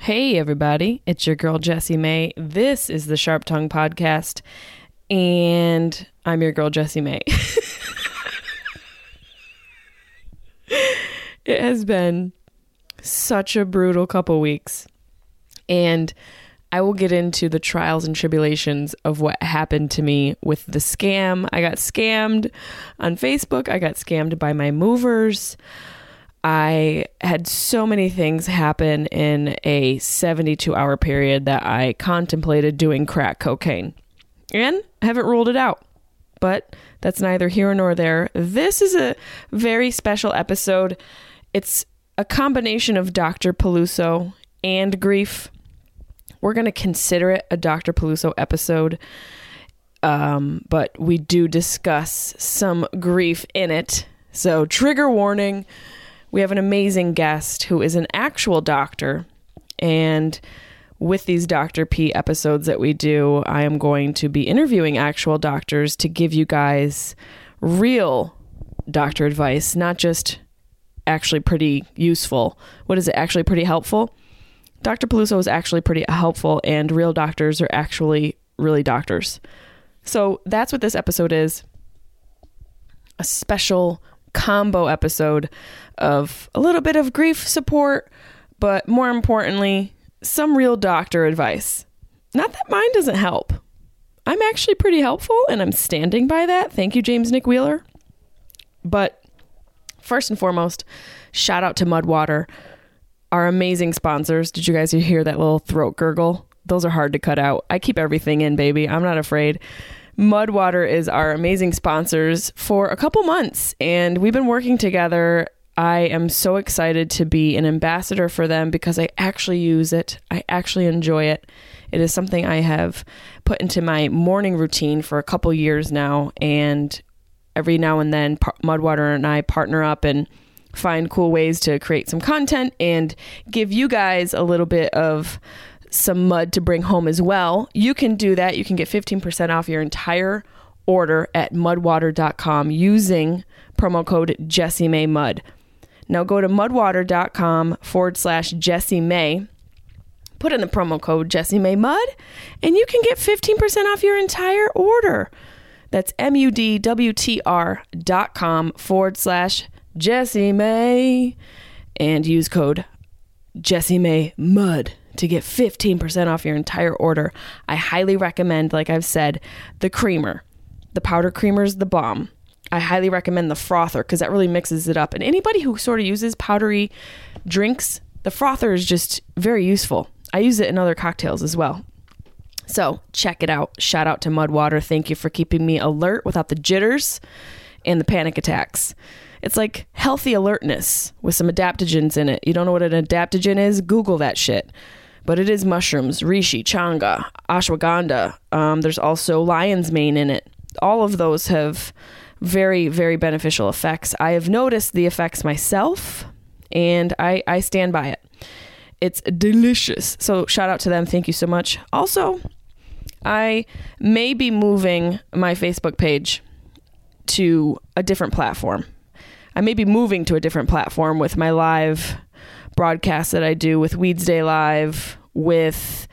Hey, everybody, it's your girl Jessimae. This is the Sharp Tongue Podcast, and I'm your girl Jessimae. it has been such a brutal couple weeks, and I will get into the trials and tribulations of what happened to me with the scam. I got scammed on Facebook, I got scammed by my movers. I had so many things happen in a 72 hour period that I contemplated doing crack cocaine. And I haven't ruled it out. But that's neither here nor there. This is a very special episode. It's a combination of Dr. Peluso and grief. We're going to consider it a Dr. Peluso episode. Um, but we do discuss some grief in it. So, trigger warning we have an amazing guest who is an actual doctor. And with these Dr. P episodes that we do, I am going to be interviewing actual doctors to give you guys real doctor advice, not just actually pretty useful. What is it? Actually, pretty helpful? Dr. Peluso is actually pretty helpful, and real doctors are actually really doctors. So that's what this episode is a special combo episode of a little bit of grief support, but more importantly, some real doctor advice. Not that mine doesn't help. I'm actually pretty helpful and I'm standing by that. Thank you, James Nick Wheeler. But first and foremost, shout out to Mudwater, our amazing sponsors. Did you guys hear that little throat gurgle? Those are hard to cut out. I keep everything in, baby. I'm not afraid. Mudwater is our amazing sponsors for a couple months, and we've been working together. I am so excited to be an ambassador for them because I actually use it. I actually enjoy it. It is something I have put into my morning routine for a couple years now, and every now and then, Mudwater and I partner up and find cool ways to create some content and give you guys a little bit of some mud to bring home as well, you can do that. You can get 15% off your entire order at mudwater.com using promo code Jessimae Mud. Now go to mudwater.com forward slash Jessimae. Put in the promo code Jessimae Mud, and you can get 15% off your entire order. That's M U D W T R dot com forward slash Jessimae and use code Jessimae Mud to get 15% off your entire order. I highly recommend, like I've said, the creamer. The powder creamer is the bomb. I highly recommend the frother because that really mixes it up. And anybody who sort of uses powdery drinks, the frother is just very useful. I use it in other cocktails as well. So check it out. Shout out to Mudwater. Thank you for keeping me alert without the jitters and the panic attacks. It's like healthy alertness with some adaptogens in it. You don't know what an adaptogen is? Google that shit but it is mushrooms, reishi, chaga, ashwagandha. Um, there's also lion's mane in it. All of those have very, very beneficial effects. I have noticed the effects myself, and I, I stand by it. It's delicious. So, shout out to them. Thank you so much. Also, I may be moving my Facebook page to a different platform. I may be moving to a different platform with my live broadcasts that I do with Weeds Day Live, with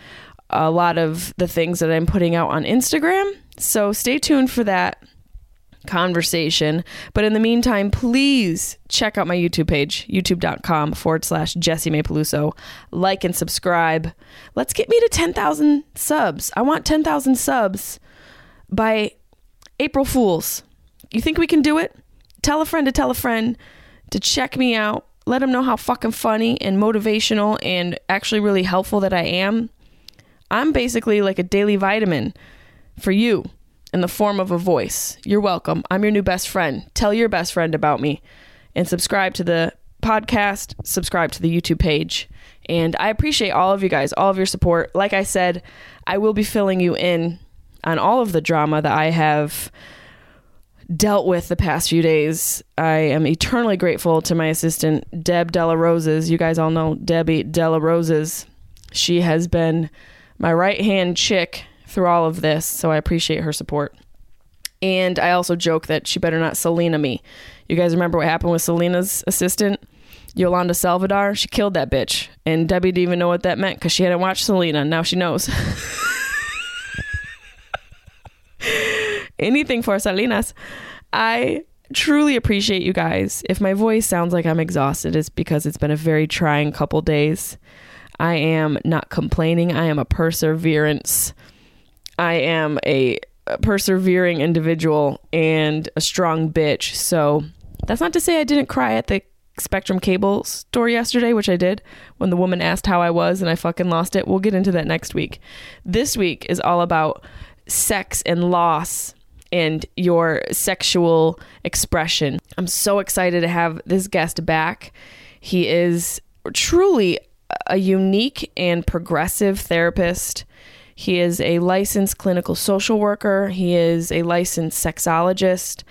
a lot of the things that I'm putting out on Instagram. So stay tuned for that conversation. But in the meantime, please check out my YouTube page, youtube.com forward slash Jessimae Peluso. Like and subscribe. Let's get me to 10,000 subs. I want 10,000 subs by April Fools. You think we can do it? Tell a friend to tell a friend to check me out. Let them know how fucking funny and motivational and actually really helpful that I am. I'm basically like a daily vitamin for you in the form of a voice. You're welcome. I'm your new best friend. Tell your best friend about me and subscribe to the podcast, subscribe to the YouTube page. And I appreciate all of you guys, all of your support. Like I said, I will be filling you in on all of the drama that I have dealt with the past few days. I am eternally grateful to my assistant, Deb Della Roses. You guys all know Debbie Della Roses. She has been my right hand chick through all of this, so I appreciate her support. And I also joke that she better not Selena me. You guys remember what happened with Selena's assistant, Yolanda Saldívar? She killed that bitch. And Debbie didn't even know what that meant because she hadn't watched Selena. Now she knows. Anything for Selenas. I truly appreciate you guys. If my voice sounds like I'm exhausted, it's because it's been a very trying couple days. I am not complaining. I am a perseverance. I am a persevering individual and a strong bitch. So that's not to say I didn't cry at the Spectrum Cable store yesterday, which I did when the woman asked how I was and I fucking lost it. We'll get into that next week. This week is all about sex and loss and your sexual expression. I'm so excited to have this guest back. He is truly a unique and progressive therapist. He is a licensed clinical social worker. He is a licensed sexologist.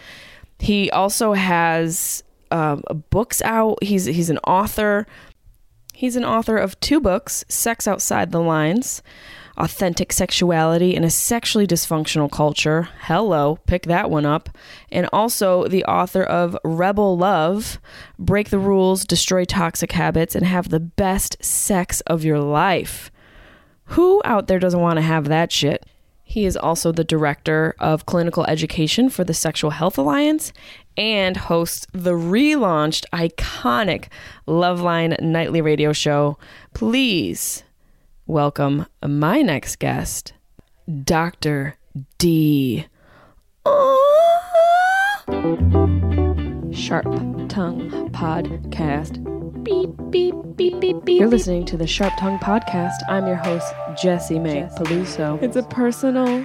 He also has um, books out. He's he's an author. He's an author of two books: "Sex Outside the Lines," "Authentic Sexuality in a Sexually Dysfunctional Culture." Hello, pick that one up. And also the author of "Rebel Love," "Break the Rules, Destroy Toxic Habits, and Have the Best Sex of Your Life." Who out there doesn't want to have that shit? He is also the director of clinical education for the Sexual Health Alliance and hosts the relaunched iconic Loveline nightly radio show. Please welcome my next guest, Dr. D. Sharp Tongue Podcast. Beep, beep, beep, beep, beep. You're listening to the Sharp Tongue Podcast. I'm your host, Jessimae Peluso. It's a personal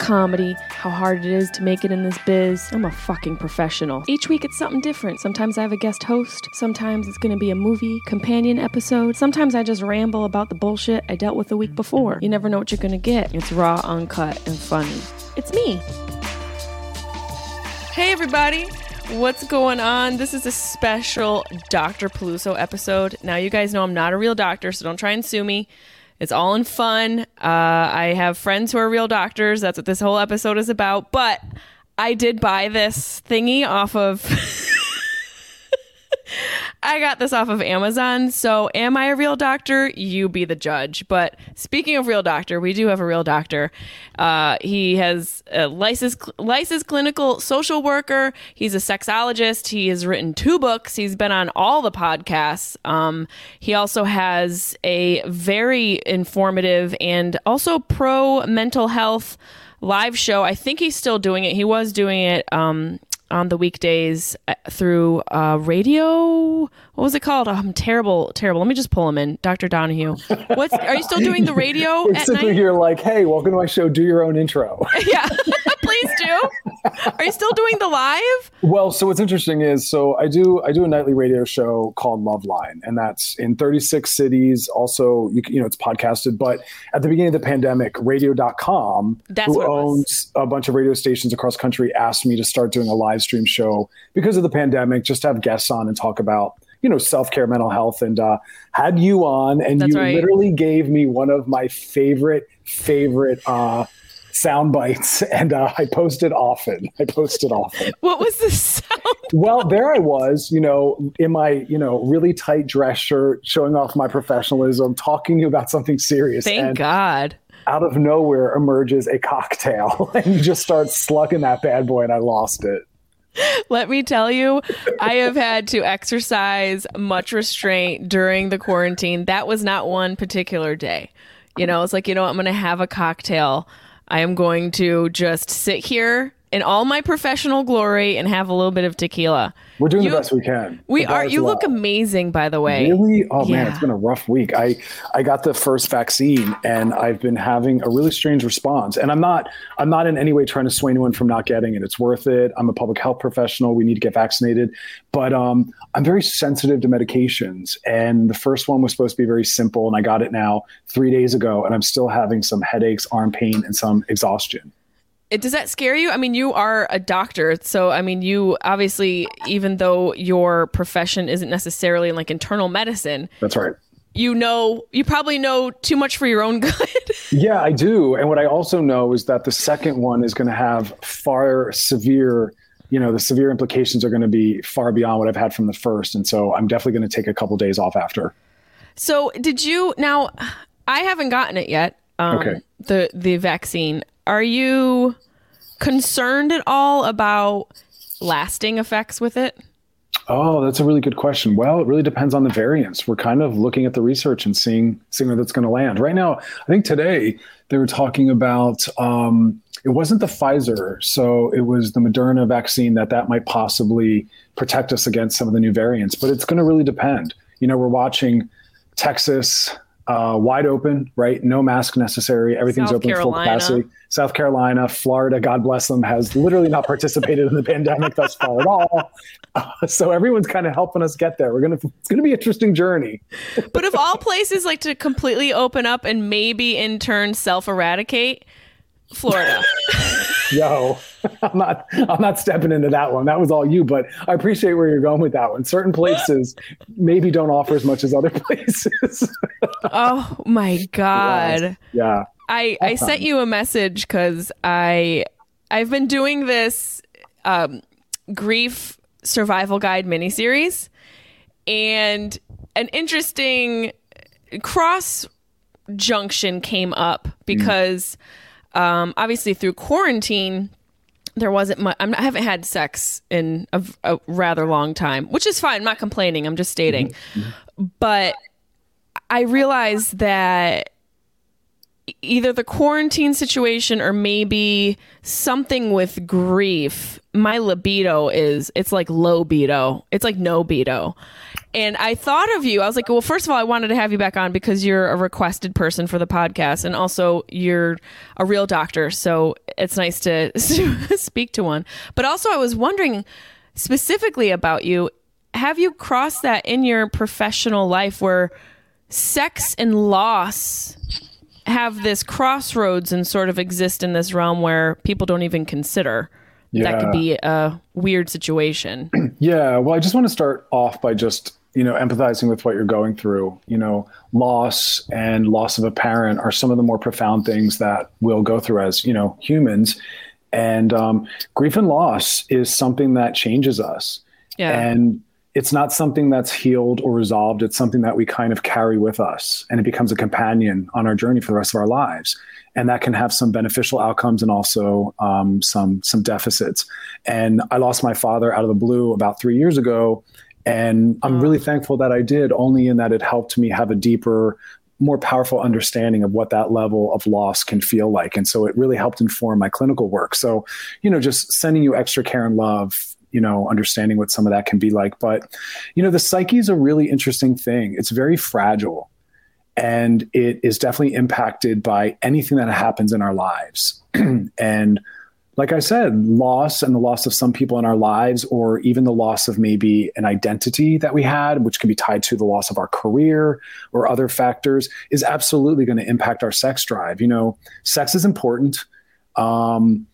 comedy, how hard it is to make it in this biz. I'm a fucking professional. Each week it's something different. Sometimes I have a guest host, sometimes it's gonna be a movie companion episode, sometimes I just ramble about the bullshit I dealt with the week before. You never know what you're gonna get. It's raw, uncut, and funny. It's me. Hey, everybody. What's going on? This is a special Dr. Peluso episode. Now, you guys know I'm not a real doctor, so don't try and sue me. It's all in fun. Uh, I have friends who are real doctors. That's what this whole episode is about. But I did buy this thingy off of. I got this off of Amazon. So, am I a real doctor? You be the judge. But speaking of real doctor, we do have a real doctor. Uh, he has a licensed, licensed clinical social worker. He's a sexologist. He has written two books. He's been on all the podcasts. Um, he also has a very informative and also pro mental health live show. I think he's still doing it. He was doing it um, on the weekdays uh, through uh, radio. What was it called? Oh, I'm terrible, terrible. Let me just pull him in, Dr. Donaghue. What's are you still doing the radio It's at simply night? you're like, hey, welcome to my show. Do your own intro. yeah, please do. Are you still doing the live? well, so what's interesting is, so I do I do a nightly radio show called Loveline, and that's in 36 cities. Also, you, you know, it's podcasted. But at the beginning of the pandemic, Radio.com, That's who what it was. owns a bunch of radio stations across country, asked me to start doing a live stream show because of the pandemic, just to have guests on and talk about. You know, self care, mental health, and uh, had you on, and That's you right. literally gave me one of my favorite, favorite uh, sound bites, and uh, I posted often. I posted often. What was the sound? well, there I was, you know, in my, you know, really tight dress shirt, showing off my professionalism, talking about something serious. Thank and God. Out of nowhere emerges a cocktail, and you just start slugging that bad boy, and I lost it. Let me tell you, I have had to exercise much restraint during the quarantine. That was not one particular day. You know, it's like, you know, I'm going to have a cocktail. I am going to just sit here in all my professional glory and have a little bit of tequila. We're doing you, the best we can. We are. You look amazing, by the way. Really? Oh yeah. man, it's been a rough week. I I got the first vaccine, and I've been having a really strange response. And I'm not I'm not in any way trying to sway anyone from not getting it. It's worth it. I'm a public health professional. We need to get vaccinated. But um, I'm very sensitive to medications, and the first one was supposed to be very simple, and I got it now three days ago, and I'm still having some headaches, arm pain, and some exhaustion. It, does that scare you? I mean, you are a doctor, so I mean, you obviously, even though your profession isn't necessarily in like internal medicine, that's right. You know, you probably know too much for your own good. yeah, I do. And what I also know is that the second one is going to have far severe, you know, the severe implications are going to be far beyond what I've had from the first. And so I'm definitely going to take a couple days off after. So, did you now? I haven't gotten it yet. Um, okay. The the vaccine. Are you concerned at all about lasting effects with it? Oh, that's a really good question. Well, it really depends on the variants. We're kind of looking at the research and seeing seeing where that's going to land. Right now, I think today they were talking about um, it wasn't the Pfizer, so it was the Moderna vaccine that that might possibly protect us against some of the new variants. But it's going to really depend. You know, we're watching Texas, uh, wide open, right? No mask necessary. Everything's South open Carolina. full capacity. South Carolina, Florida, God bless them, has literally not participated in the pandemic thus far at all. Uh, so everyone's kind of helping us get there. We're gonna it's gonna be an interesting journey. but if all places like to completely open up and maybe in turn self eradicate, Florida. Yo, I'm not I'm not stepping into that one. That was all you, but I appreciate where you're going with that one. Certain places maybe don't offer as much as other places. oh my god. Yeah. I I sent you a message cuz I I've been doing this um, grief survival guide miniseries and an interesting cross junction came up because mm um, obviously through quarantine there wasn't much i haven't had sex in a, a, rather long time which is fine i'm not complaining i'm just stating mm-hmm. mm-hmm. but i realized that either the quarantine situation or maybe something with grief my libido is it's like low libido. it's like no bedo and I thought of you. I was like, well, first of all, I wanted to have you back on because you're a requested person for the podcast, and also you're a real doctor, so it's nice to speak to one. But also, I was wondering specifically about you. Have you crossed that in your professional life where sex and loss have this crossroads and sort of exist in this realm where people don't even consider? Yeah. That could be a weird situation. Yeah. Well, I just want to start off by just you know, empathizing with what you're going through. You know, loss and loss of a parent are some of the more profound things that we'll go through as you know humans. And um, grief and loss is something that changes us. Yeah. And it's not something that's healed or resolved. It's something that we kind of carry with us, and it becomes a companion on our journey for the rest of our lives. And that can have some beneficial outcomes and also um, some some deficits. And I lost my father out of the blue about three years ago, and I'm really mm. thankful that I did, only in that it helped me have a deeper, more powerful understanding of what that level of loss can feel like. And so it really helped inform my clinical work. So, you know, just sending you extra care and love, you know, understanding what some of that can be like. But, you know, the psyche is a really interesting thing. It's very fragile and it is definitely impacted by anything that happens in our lives. and like I said, loss and the loss of some people in our lives, or even the loss of maybe an identity that we had, which can be tied to the loss of our career or other factors, is absolutely going to impact our sex drive. You know, sex is important. Um,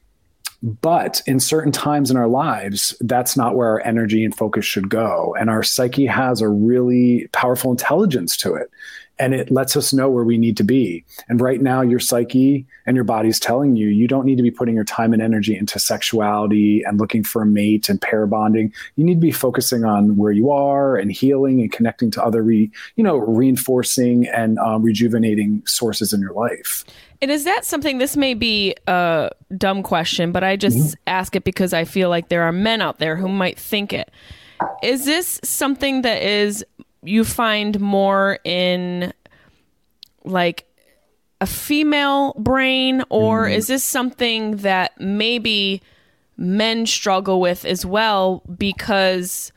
but in certain times in our lives, that's not where our energy and focus should go. And our psyche has a really powerful intelligence to it. And it lets us know where we need to be. And right now, your psyche and your body's telling you you don't need to be putting your time and energy into sexuality and looking for a mate and pair bonding. You need to be focusing on where you are and healing and connecting to other, re, you know, reinforcing and um, rejuvenating sources in your life. And is that something? This may be a dumb question, but I just mm-hmm. ask it because I feel like there are men out there who might think it. Is this something that is you find more in like a female brain, or mm-hmm. is this something that maybe men struggle with as well? Because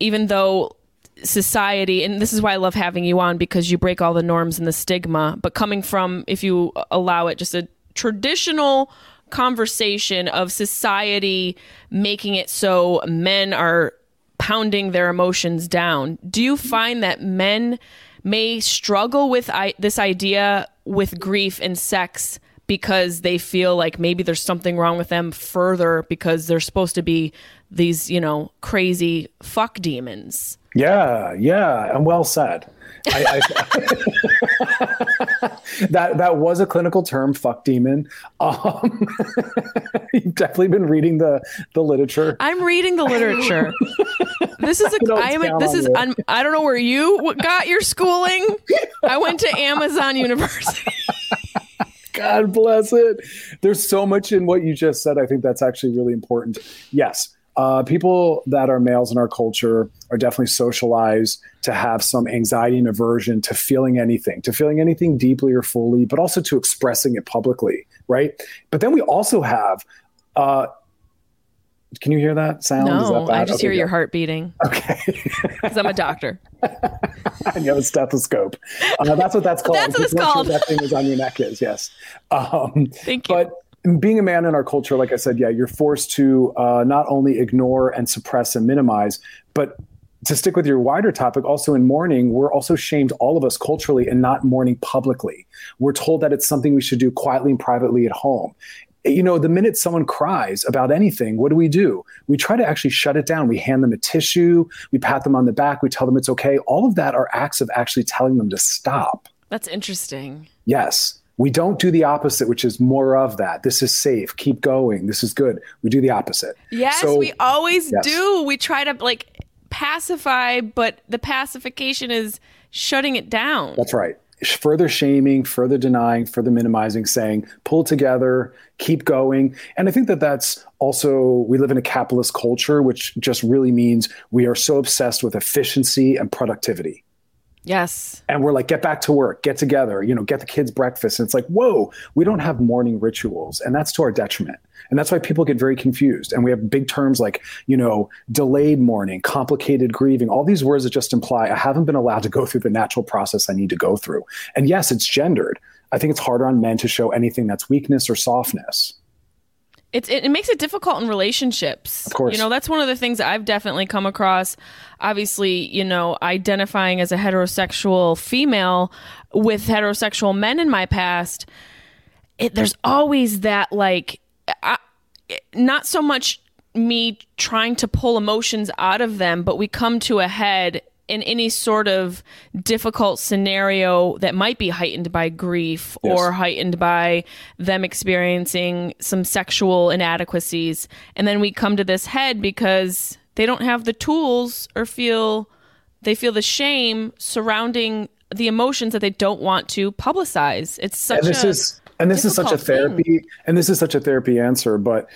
even though society and this is why I love having you on because you break all the norms and the stigma but coming from if you allow it just a traditional conversation of society making it so men are pounding their emotions down do you find that men may struggle with I- this idea with grief and sex because they feel like maybe there's something wrong with them further because they're supposed to be these you know crazy fuck demons yeah, yeah, and well said. I, I, that that was a clinical term, fuck demon. Um, you've definitely been reading the the literature. I'm reading the literature. this is a I am this is I'm, I don't know where you got your schooling. I went to Amazon University. God bless it. There's so much in what you just said. I think that's actually really important. Yes, uh, people that are males in our culture are definitely socialized to have some anxiety and aversion to feeling anything, to feeling anything deeply or fully, but also to expressing it publicly, right? But then we also have. Uh, can you hear that sound? No, that I just okay, hear your heart beating. Okay, because I'm a doctor. and you have a stethoscope. Uh, that's what that's called. that's what it's called. Sure that thing is on your neck is yes. Um, Thank you. But being a man in our culture, like I said, yeah, you're forced to uh, not only ignore and suppress and minimize, but to stick with your wider topic, also in mourning, we're also shamed, all of us culturally, and not mourning publicly. We're told that it's something we should do quietly and privately at home. You know, the minute someone cries about anything, what do we do? We try to actually shut it down. We hand them a tissue, we pat them on the back, we tell them it's okay. All of that are acts of actually telling them to stop. That's interesting. Yes. We don't do the opposite, which is more of that. This is safe. Keep going. This is good. We do the opposite. Yes, so, we always yes. do. We try to like pacify, but the pacification is shutting it down. That's right. Further shaming, further denying, further minimizing, saying, pull together, keep going. And I think that that's also, we live in a capitalist culture, which just really means we are so obsessed with efficiency and productivity. Yes. And we're like, get back to work, get together, you know, get the kids breakfast. And it's like, whoa, we don't have morning rituals. And that's to our detriment. And that's why people get very confused. And we have big terms like, you know, delayed mourning, complicated grieving, all these words that just imply I haven't been allowed to go through the natural process I need to go through. And yes, it's gendered. I think it's harder on men to show anything that's weakness or softness. It's, it, it makes it difficult in relationships. Of course. You know, that's one of the things I've definitely come across. Obviously, you know, identifying as a heterosexual female with heterosexual men in my past, it, there's always that, like, I, not so much me trying to pull emotions out of them, but we come to a head in any sort of difficult scenario that might be heightened by grief yes. or heightened by them experiencing some sexual inadequacies. And then we come to this head because they don't have the tools or feel they feel the shame surrounding the emotions that they don't want to publicize. It's such and this a is and this is such a therapy thing. and this is such a therapy answer, but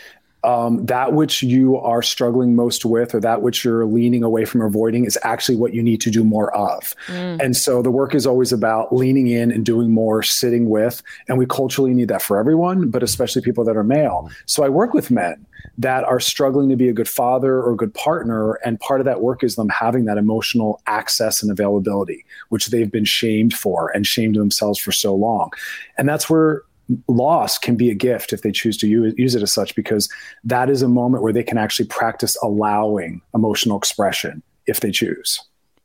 um, that which you are struggling most with or that which you're leaning away from avoiding is actually what you need to do more of. Mm. And so the work is always about leaning in and doing more, sitting with. And we culturally need that for everyone, but especially people that are male. So I work with men that are struggling to be a good father or a good partner. And part of that work is them having that emotional access and availability, which they've been shamed for and shamed themselves for so long. And that's where loss can be a gift if they choose to use, use it as such, because that is a moment where they can actually practice allowing emotional expression if they choose.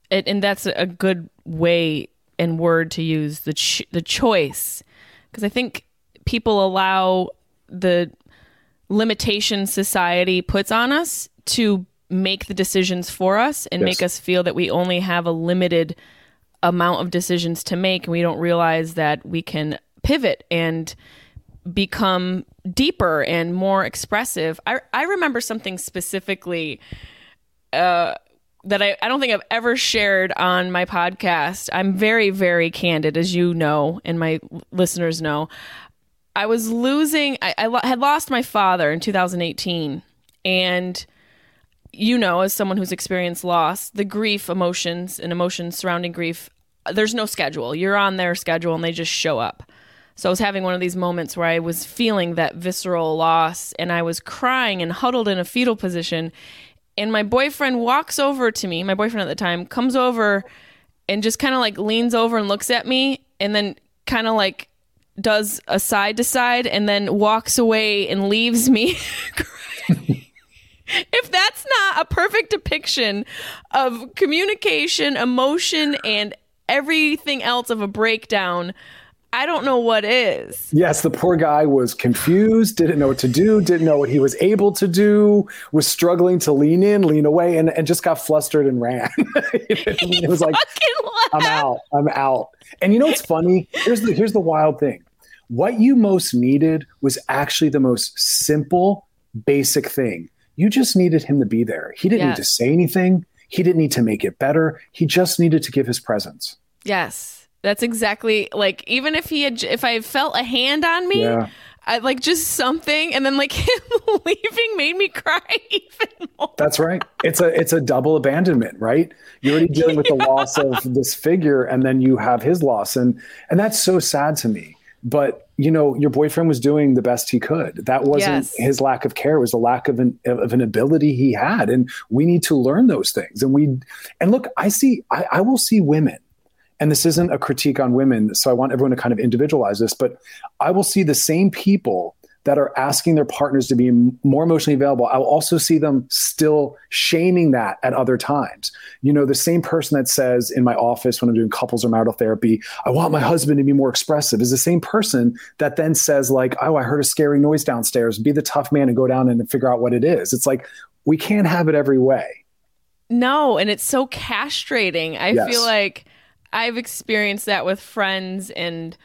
It, and that's a good way and word to use the ch- the choice, because I think people allow the limitation society puts on us to make the decisions for us and yes. make us feel that we only have a limited amount of decisions to make and we don't realize that we can pivot and become deeper and more expressive. I I remember something specifically uh, that I, I don't think I've ever shared on my podcast. I'm very, very candid, as you know, and my listeners know. I was losing, I, I had lost my father in 2018. And you know, as someone who's experienced loss, the grief emotions and emotions surrounding grief, there's no schedule. You're on their schedule and they just show up. So I was having one of these moments where I was feeling that visceral loss and I was crying and huddled in a fetal position. And my boyfriend walks over to me, my boyfriend at the time comes over and just kind of like leans over and looks at me and then kind of like does a side to side and then walks away and leaves me crying. if that's not a perfect depiction of communication, emotion, and everything else of a breakdown, I don't know what is. Yes, the poor guy was confused, didn't know what to do, didn't know what he was able to do, was struggling to lean in, lean away, and, and just got flustered and ran. it was like, I'm out, I'm out. And you know what's funny? Here's the here's the wild thing. What you most needed was actually the most simple, basic thing. You just needed him to be there. He didn't yes. need to say anything. He didn't need to make it better. He just needed to give his presence. Yes. That's exactly like even if he had if I felt a hand on me, yeah. I like just something and then like him leaving made me cry even more. That's right. It's a it's a double abandonment, right? You're already dealing with the loss of this figure and then you have his loss and and that's so sad to me. But you know, your boyfriend was doing the best he could. That wasn't yes. his lack of care; it was the lack of an of an ability he had, and we need to learn those things. And we, and look, I see, I, I will see women, and this isn't a critique on women, so I want everyone to kind of individualize this, but I will see the same people that are asking their partners to be more emotionally available, I'll also see them still shaming that at other times. You know, the same person that says in my office when I'm doing couples or marital therapy, I want my husband to be more expressive, is the same person that then says, like, oh, I heard a scary noise downstairs, be the tough man and go down and figure out what it is. It's like, we can't have it every way. No, and it's so castrating. I yes. feel like I've experienced that with friends and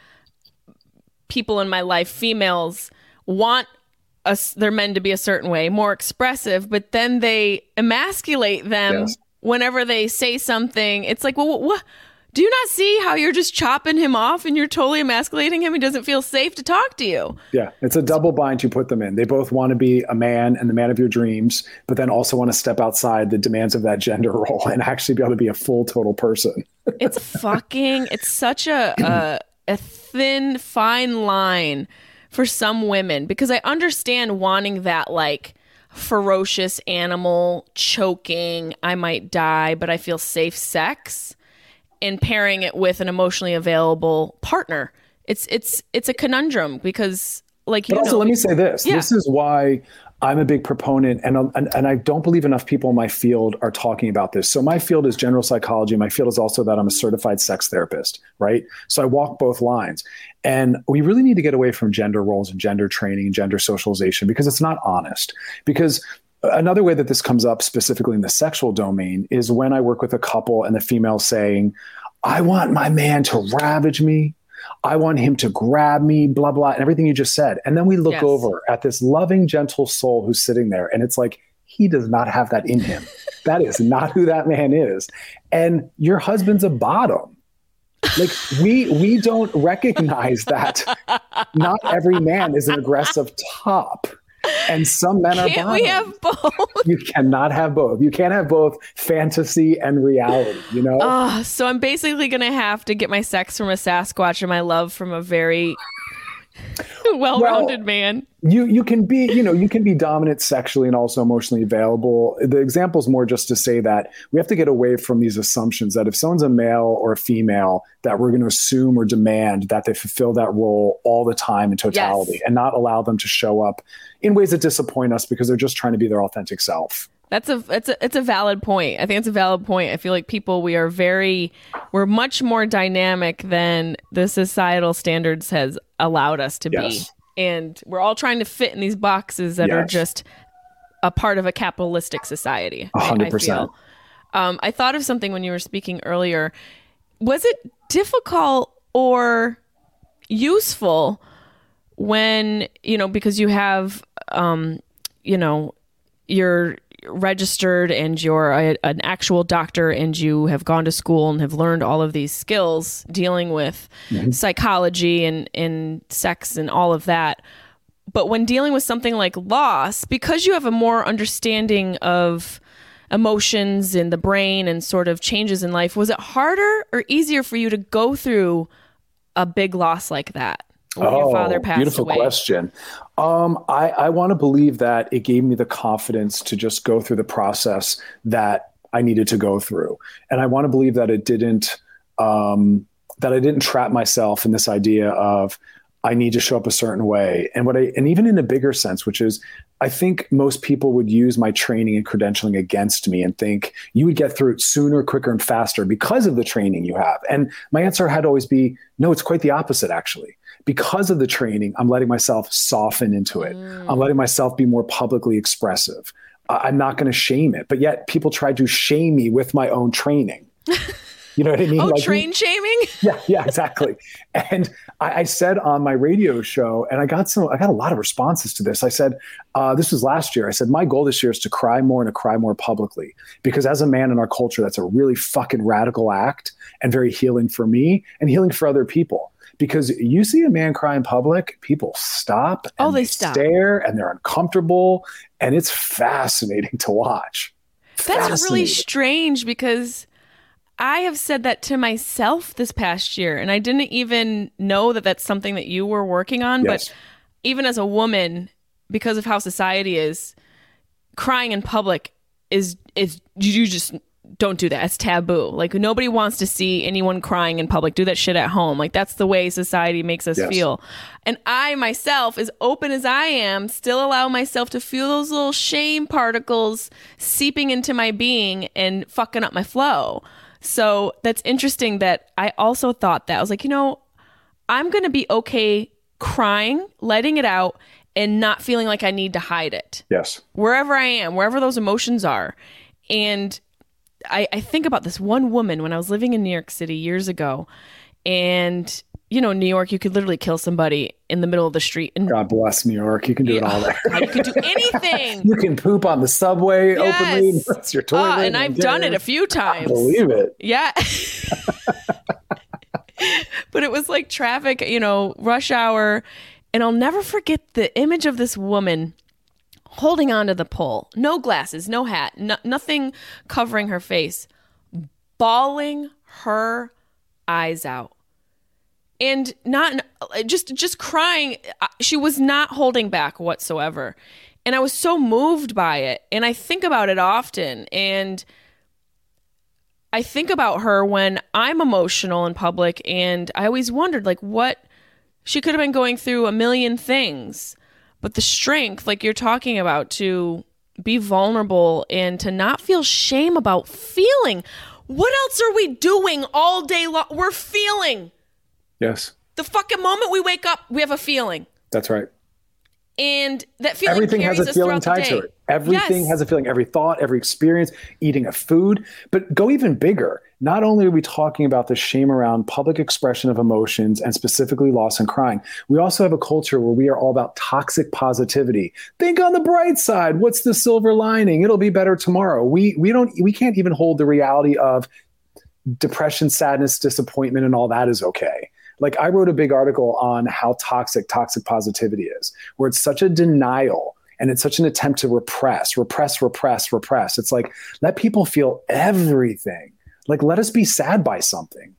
people in my life, females want us their men to be a certain way, more expressive, but then they emasculate them yes. whenever they say something. It's like, well, what? Do you not see how you're just chopping him off and you're totally emasculating him? He doesn't feel safe to talk to you. Yeah, it's a double bind you put them in. They both want to be a man and the man of your dreams, but then also want to step outside the demands of that gender role and actually be able to be a full total person. it's fucking. It's such a a, a thin, fine line for some women because I understand wanting that like ferocious animal choking, I might die, but I feel safe sex and pairing it with an emotionally available partner. It's it's it's a conundrum because like you but also know, let me say this. Yeah. This is why I'm a big proponent, and, and, and I don't believe enough people in my field are talking about this. So my field is general psychology. My field is also that I'm a certified sex therapist, right? So I walk both lines, and we really need to get away from gender roles and gender training and gender socialization because it's not honest. Because another way that this comes up specifically in the sexual domain is when I work with a couple and the female saying, "I want my man to ravage me." I want him to grab me, blah, blah, and everything you just said. And then we look yes. over at this loving, gentle soul who's sitting there, and it's like, he does not have that in him. that is not who that man is. And your husband's a bottom. Like we we don't recognize that. Not every man is an aggressive top and some men Can't are we have both? You cannot have both. You can't have both fantasy and reality, you know? Oh, so I'm basically going to have to get my sex from a Sasquatch and my love from a very well-rounded well, man. You you can be, you know, you can be dominant sexually and also emotionally available. The example is more just to say that we have to get away from these assumptions that if someone's a male or a female, that we're going to assume or demand that they fulfill that role all the time in totality yes. and not allow them to show up in ways that disappoint us because they're just trying to be their authentic self. That's a it's a it's a valid point. I think it's a valid point. I feel like people we are very we're much more dynamic than the societal standards has allowed us to yes. be. And we're all trying to fit in these boxes that yes. are just a part of a capitalistic society. hundred percent. Um, I thought of something when you were speaking earlier. was it difficult or useful when you know because you have um you know you're registered and you're a, an actual doctor and you have gone to school and have learned all of these skills dealing with mm-hmm. psychology and and sex and all of that. But when dealing with something like loss because you have a more understanding of emotions in the brain and sort of changes in life was it harder or easier for you to go through a big loss like that when your father passed Oh, beautiful away question. Um, I, I want to believe that it gave me the confidence to just go through the process that I needed to go through, and I want to believe that it didn't um, that I didn't trap myself in this idea of I need to show up a certain way, and what I and even in a bigger sense, which is I think most people would use my training and credentialing against me and think you would get through it sooner, quicker, and faster because of the training you have. And my answer had to always be no, it's quite the opposite, actually because of the training, I'm letting myself soften into it. I'm letting myself be more publicly expressive. I'm not going to shame it. But yet people try to shame me with my own training. You know what I mean? oh Like, train shaming yeah, yeah, exactly. And I, I said on my radio show, and I got some, I got a lot of responses to this. I said, uh, this was last year. I said, my goal this year is to cry more and to cry more publicly. Because as a man in our culture, that's a really fucking radical act and very healing for me and healing for other people. Because you see a man cry in public, people stop. Oh, and Oh, they stop. stare and they're uncomfortable. And it's fascinating to watch. That's really strange because I have said that to myself this past year, and I didn't even know that that's something that you were working on. Yes. But even as a woman, because of how society is, crying in public is is you just don't do that. It's taboo. Like nobody wants to see anyone crying in public. Do that shit at home. Like that's the way society makes us Yes. feel. And I myself, as open as I am, still allow myself to feel those little shame particles seeping into my being and fucking up my flow. So that's interesting that I also thought that. I was like, you know, I'm going to be okay crying, letting it out, and not feeling like I need to hide it Yes. wherever I am, wherever those emotions are. And I, I think about this one woman when I was living in New York City years ago. And, you know, New York, you could literally kill somebody in the middle of the street. And God bless New York. You can do it all there. you can do anything. You can poop on the subway openly. Yes. That's your toilet. Ah, and I've done it a few times. Believe it. Yeah. but it was like traffic, you know, rush hour. And I'll never forget the image of this woman holding on to the pole. No glasses, no hat, no, nothing covering her face, bawling her eyes out. And not just just crying. Uh, She was not holding back whatsoever. And I was so moved by it. And I think about it often. And I think about her when I'm emotional in public, and I always wondered, like, what she could have been going through a million things, but the strength, like you're talking about, to be vulnerable and to not feel shame about feeling. What else are we doing all day long? We're feeling. Yes, The fucking moment we wake up, we have a feeling. that's right. And that feeling Everything carries has a us feeling throughout the tied to day. it. Everything Yes. has a feeling. Every thought, every experience, eating a food. But go even bigger. Not only are we talking about the shame around public expression of emotions and specifically loss and crying, we also have a culture where we are all about toxic positivity. Think on the bright side. What's the silver lining? It'll be better tomorrow. We we don't we can't even hold the reality of depression, sadness, disappointment, and all that is okay. Like I wrote a big article on how toxic toxic positivity is, where it's such a denial and it's such an attempt to repress, repress, repress, repress. It's like let people feel everything. Like let us be sad by something.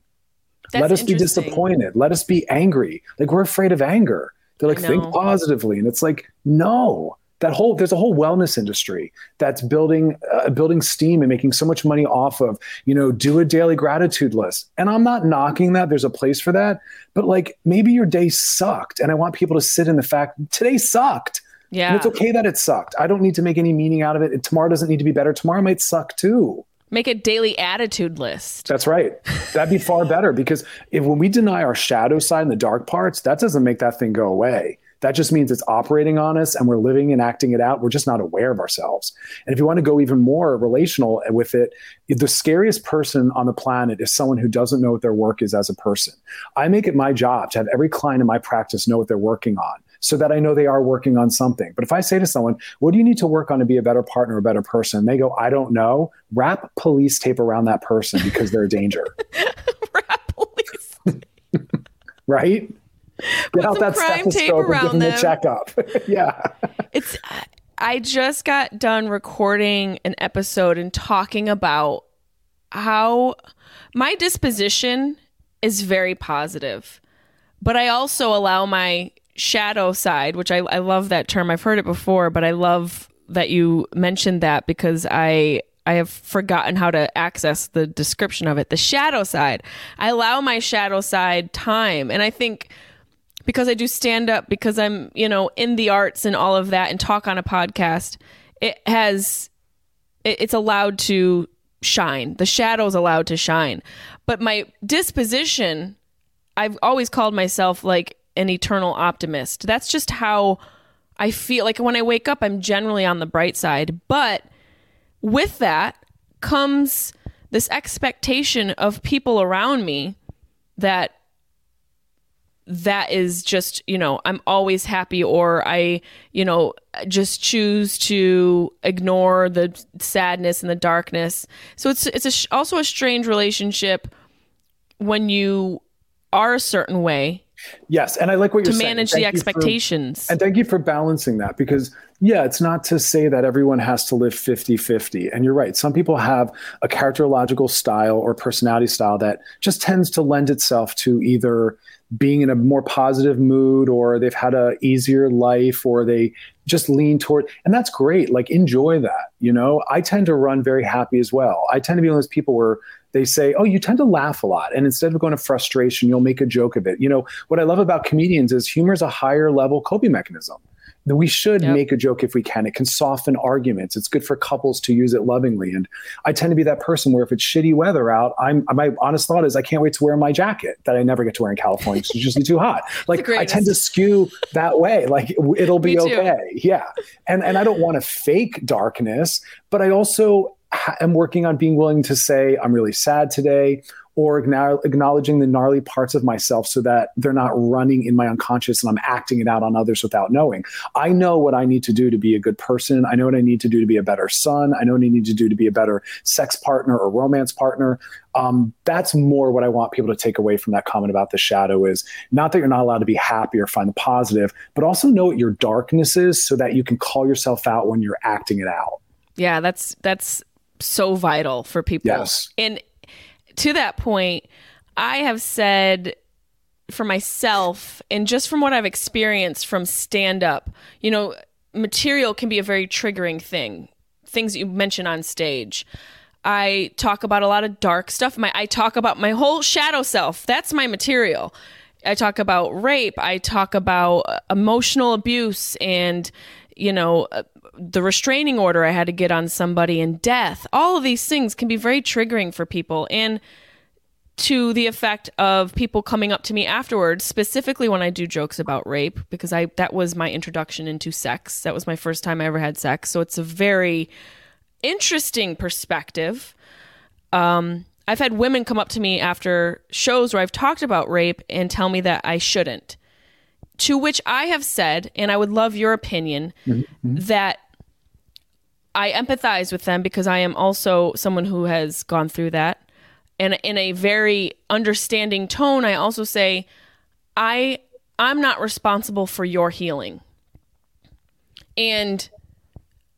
That's let us be disappointed. Let us be angry. Like we're afraid of anger. They're like think positively, and it's like no. That whole there's a whole wellness industry that's building uh, building steam and making so much money off of you know do a daily gratitude list. And I'm not knocking that. There's a place for that. But like maybe your day sucked, and I want people to sit in the fact today sucked. And Yeah. it's okay that it sucked. I don't need to make any meaning out of it. And tomorrow doesn't need to be better. Tomorrow might suck too. Make a daily attitude list. That's right. That'd be far better because if when we deny our shadow side and the dark parts, that doesn't make that thing go away. That just means it's operating on us and we're living and acting it out. We're just not aware of ourselves. And if you want to go even more relational with it, the scariest person on the planet is someone who doesn't know what their work is as a person. I make it my job to have every client in my practice know what they're working on so that I know they are working on something. But if I say to someone, what do you need to work on to be a better partner, a better person? They go, I don't know. Wrap police tape around that person because they're a danger. Wrap police. right? Get out that stethoscope and give them, them. a checkup. yeah. It's I just got done recording an episode and talking about how my disposition is very positive, but I also allow my shadow side, which I, I love that term. I've heard it before, but I love that you mentioned that because I I have forgotten how to access the description of it. The shadow side. I allow my shadow side time. And I think because I do stand up, because I'm, you know, in the arts and all of that and talk on a podcast, it has, it, it's allowed to shine. The shadow's allowed to shine. But my disposition, I've always called myself like an eternal optimist. That's just how I feel. Like when I wake up, I'm generally on the bright side. But with that comes this expectation of people around me that that is just you know i'm always happy or i you know just choose to ignore the sadness and the darkness so it's it's a, also a strange relationship when you are a certain way Yes, and I like what you're to saying. To manage the expectations. For, and thank you for balancing that because yeah, it's not to say that everyone has to live 50-50. And you're right. Some people have a characterological style or personality style that just tends to lend itself to either being in a more positive mood or they've had a easier life or they just lean toward and that's great like enjoy that you know i tend to run very happy as well i tend to be one of those people where they say, "Oh, you tend to laugh a lot," and instead of going to frustration, you'll make a joke of it. You know what I love about comedians is humor is a higher level coping mechanism. We should yep. make a joke if we can. It can soften arguments. It's good for couples to use it lovingly. And I tend to be that person where if it's shitty weather out, I'm my honest thought is I can't wait to wear my jacket that I never get to wear in California because it's just too hot. Like I tend to skew that way. Like it'll be okay. Yeah. And and I don't want to fake darkness, but I also am working on being willing to say, I'm really sad today, or acknowledging the gnarly parts of myself so that they're not running in my unconscious and I'm acting it out on others without knowing. I know what I need to do to be a good person. I know what I need to do to be a better son. I know what I need to do to be a better sex partner or romance partner. Um, that's more what I want people to take away from that comment about the shadow is not that you're not allowed to be happy or find the positive, but also know what your darkness is so that you can call yourself out when you're acting it out. Yeah, that's that's so vital for people. Yes. And to that point, I have said for myself, and just from what I've experienced from stand up, you know, material can be a very triggering thing. Things you mention on stage. I talk about a lot of dark stuff. My I talk about my whole shadow self. That's my material. I talk about rape. I talk about uh, emotional abuse and you know the restraining order I had to get on somebody and death. All of these things can be very triggering for people and to the effect of people coming up to me afterwards, specifically when I do jokes about rape because I that was my introduction into sex. That was my first time I ever had sex. So it's a very interesting perspective. Um, I've had women come up to me after shows where I've talked about rape and tell me that I shouldn't. To which I have said, and I would love your opinion, mm-hmm. that I empathize with them because I am also someone who has gone through that. And in a very understanding tone, I also say, I I'm not responsible for your healing. And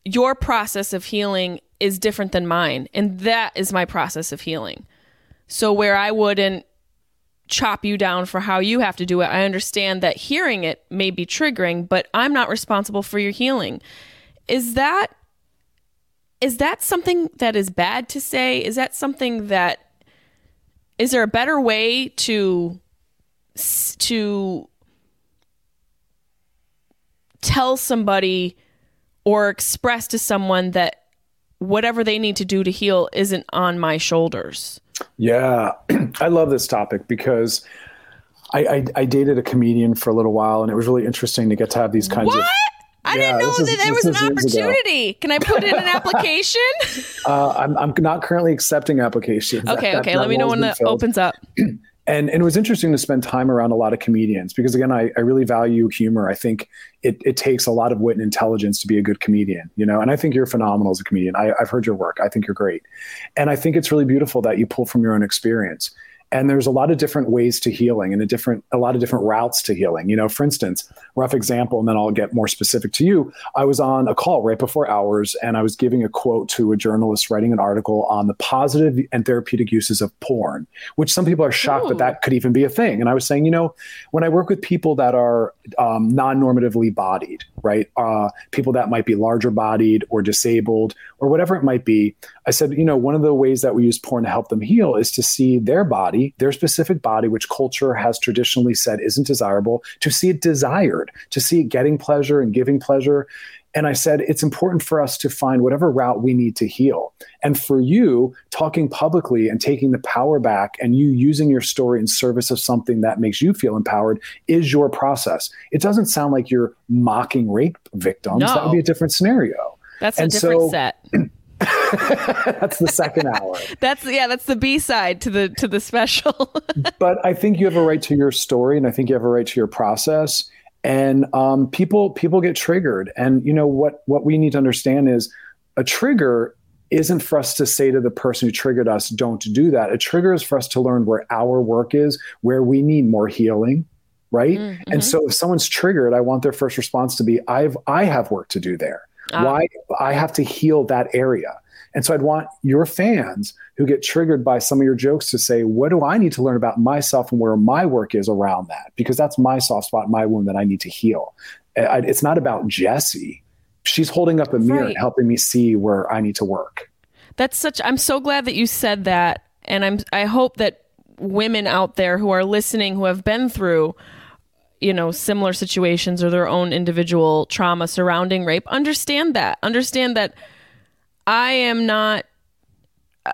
your process of healing is different than mine. And that is my process of healing. So where I wouldn't chop you down for how you have to do it, I understand that hearing it may be triggering, but I'm not responsible for your healing. Is that is that something that is bad to say? Is that something that is there a better way to to tell somebody or express to someone that whatever they need to do to heal isn't on my shoulders? Yeah, I love this topic because I, I, I dated a comedian for a little while, and it was really interesting to get to have these kinds what? of. I Yeah, didn't know this is- that there was an is years ago. opportunity. Can I put in an application? Uh, I'm, I'm not currently accepting applications. Okay, that- okay. that Let me know when that filled. opens up. and and it was interesting to spend time around a lot of comedians because again I, I really value humor. I think it, it takes a lot of wit and intelligence to be a good comedian you know? And i think you're phenomenal as a comedian. I, i've heard your work. I think you're great. And i think it's really beautiful that you pull from your own experience and there's a lot of different ways to healing and a different a lot of different routes to healing. You know for instance rough example and then i'll get more specific to you. I was on a call right before hours and i was giving a quote to a journalist writing an article on the positive and therapeutic uses of porn which some people are shocked Ooh. that oh. that could even be a thing. And i was saying you know when i work with people that are um, non-normatively bodied right uh, people that might be larger bodied or disabled or whatever it might be I said, you know, one of the ways that we use porn to help them heal is to see their body, their specific body, which culture has traditionally said isn't desirable, to see it desired, to see it getting pleasure and giving pleasure. And I said, it's important for us to find whatever route we need to heal. And for you, talking publicly and taking the power back and you using your story in service of something that makes you feel empowered is your process. It doesn't sound like you're mocking rape victims. That would be a different scenario. That's a different so- set. That's the second hour. That's yeah, that's the B side to the to the special. but I think you have a right to your story, and I think you have a right to your process. And um, people people get triggered, and you know what what we need to understand is a trigger isn't for us to say to the person who triggered us, "Don't do that." A trigger is for us to learn where our work is, where we need more healing, right? Mm-hmm. And so, if someone's triggered, I want their first response to be, "I've I have work to do there. Ah. Why I have to heal that area." And so I'd want your fans who get triggered by some of your jokes to say, what do I need to learn about myself and where my work is around that? Because that's my soft spot, my wound that I need to heal. I- It's not about Jessie. She's holding up a mirror Right. and helping me see where I need to work. That's such I'm so glad that you said that and I'm I hope that women out there who are listening who have been through you know similar situations or their own individual trauma surrounding rape understand that understand that I am not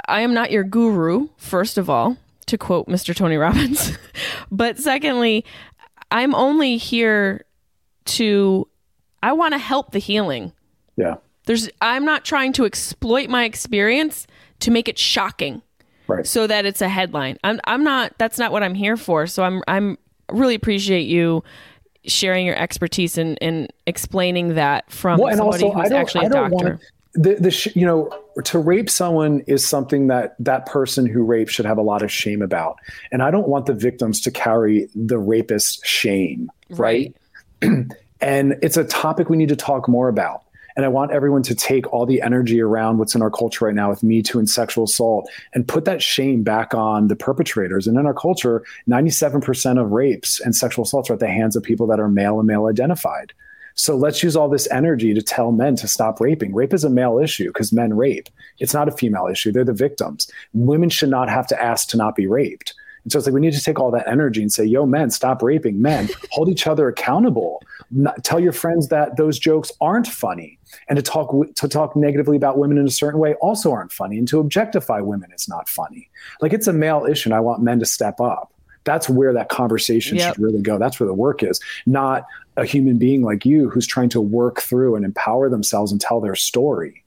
I am not your guru first of all to quote Mr. Tony Robbins but secondly I'm only here to I want to help the healing Yeah. there's I'm not trying to exploit my experience to make it shocking Right. so that it's a headline. I'm I'm not that's not what I'm here for. So I'm I'm really appreciate you sharing your expertise and and explaining that from well, somebody also, who's actually a doctor. want the, the sh- you know to rape someone is something that that person who raped should have a lot of shame about, and I don't want the victims to carry the rapist shame, right? and it's a topic we need to talk more about. And I want everyone to take all the energy around what's in our culture right now with Me Too and sexual assault and put that shame back on the perpetrators. And in our culture, 97% of rapes and sexual assaults are at the hands of people that are male and male identified. So let's use all this energy to tell men to stop raping. Rape is a male issue because men rape. It's not a female issue. They're the victims. Women should not have to ask to not be raped. And so it's like we need to take all that energy and say, yo, men, stop raping. Men, hold each other accountable. Not, tell your friends that those jokes aren't funny. And to talk to talk negatively about women in a certain way also aren't funny. And to objectify women is not funny. Like it's a male issue, and I want men to step up. That's where that conversation Yep. should really go. That's where the work is, not a human being like you who's trying to work through and empower themselves and tell their story.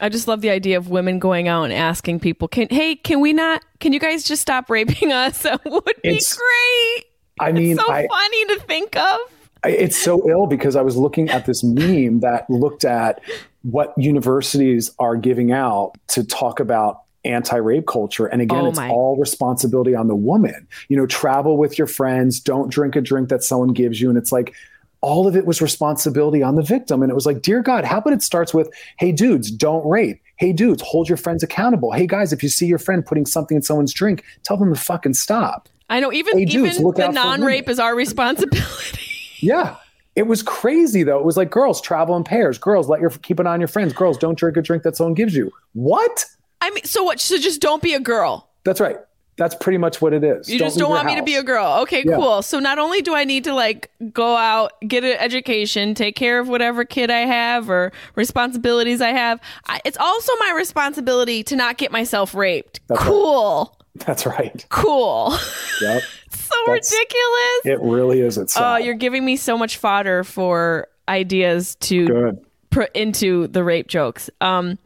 I just love the idea of women going out and asking people, "Can hey, can we not? Can you guys just stop raping us? That would be It's- great." I mean, it's so I, funny to think of. It's so ill because I was looking at this meme that looked at what universities are giving out to talk about anti-rape culture and again Oh it's all responsibility on the woman you know travel with your friends don't drink a drink that someone gives you and it's like all of it was responsibility on the victim and it was like dear god how about it starts with hey dudes don't rape hey dudes hold your friends accountable hey guys if you see your friend putting something in someone's drink tell them to fucking stop I know even Hey, dudes, even look the non-rape is our responsibility. Yeah. It was crazy though. It was like girls travel in pairs. Girls let your keep an eye on your friends. Girls don't drink a drink that someone gives you. What? I mean, so what? So just don't be a girl. That's right. That's pretty much what it is. You just don't want me to be a girl. Okay, Yeah. cool. So not only do I need to like go out, get an education, take care of whatever kid I have or responsibilities I have, I, it's also my responsibility to not get myself raped. That's right. cool. That's right. Cool. Yep. so That's- ridiculous. It really is. It's Oh, sad. you're giving me so much fodder for ideas to put into the rape jokes. Um,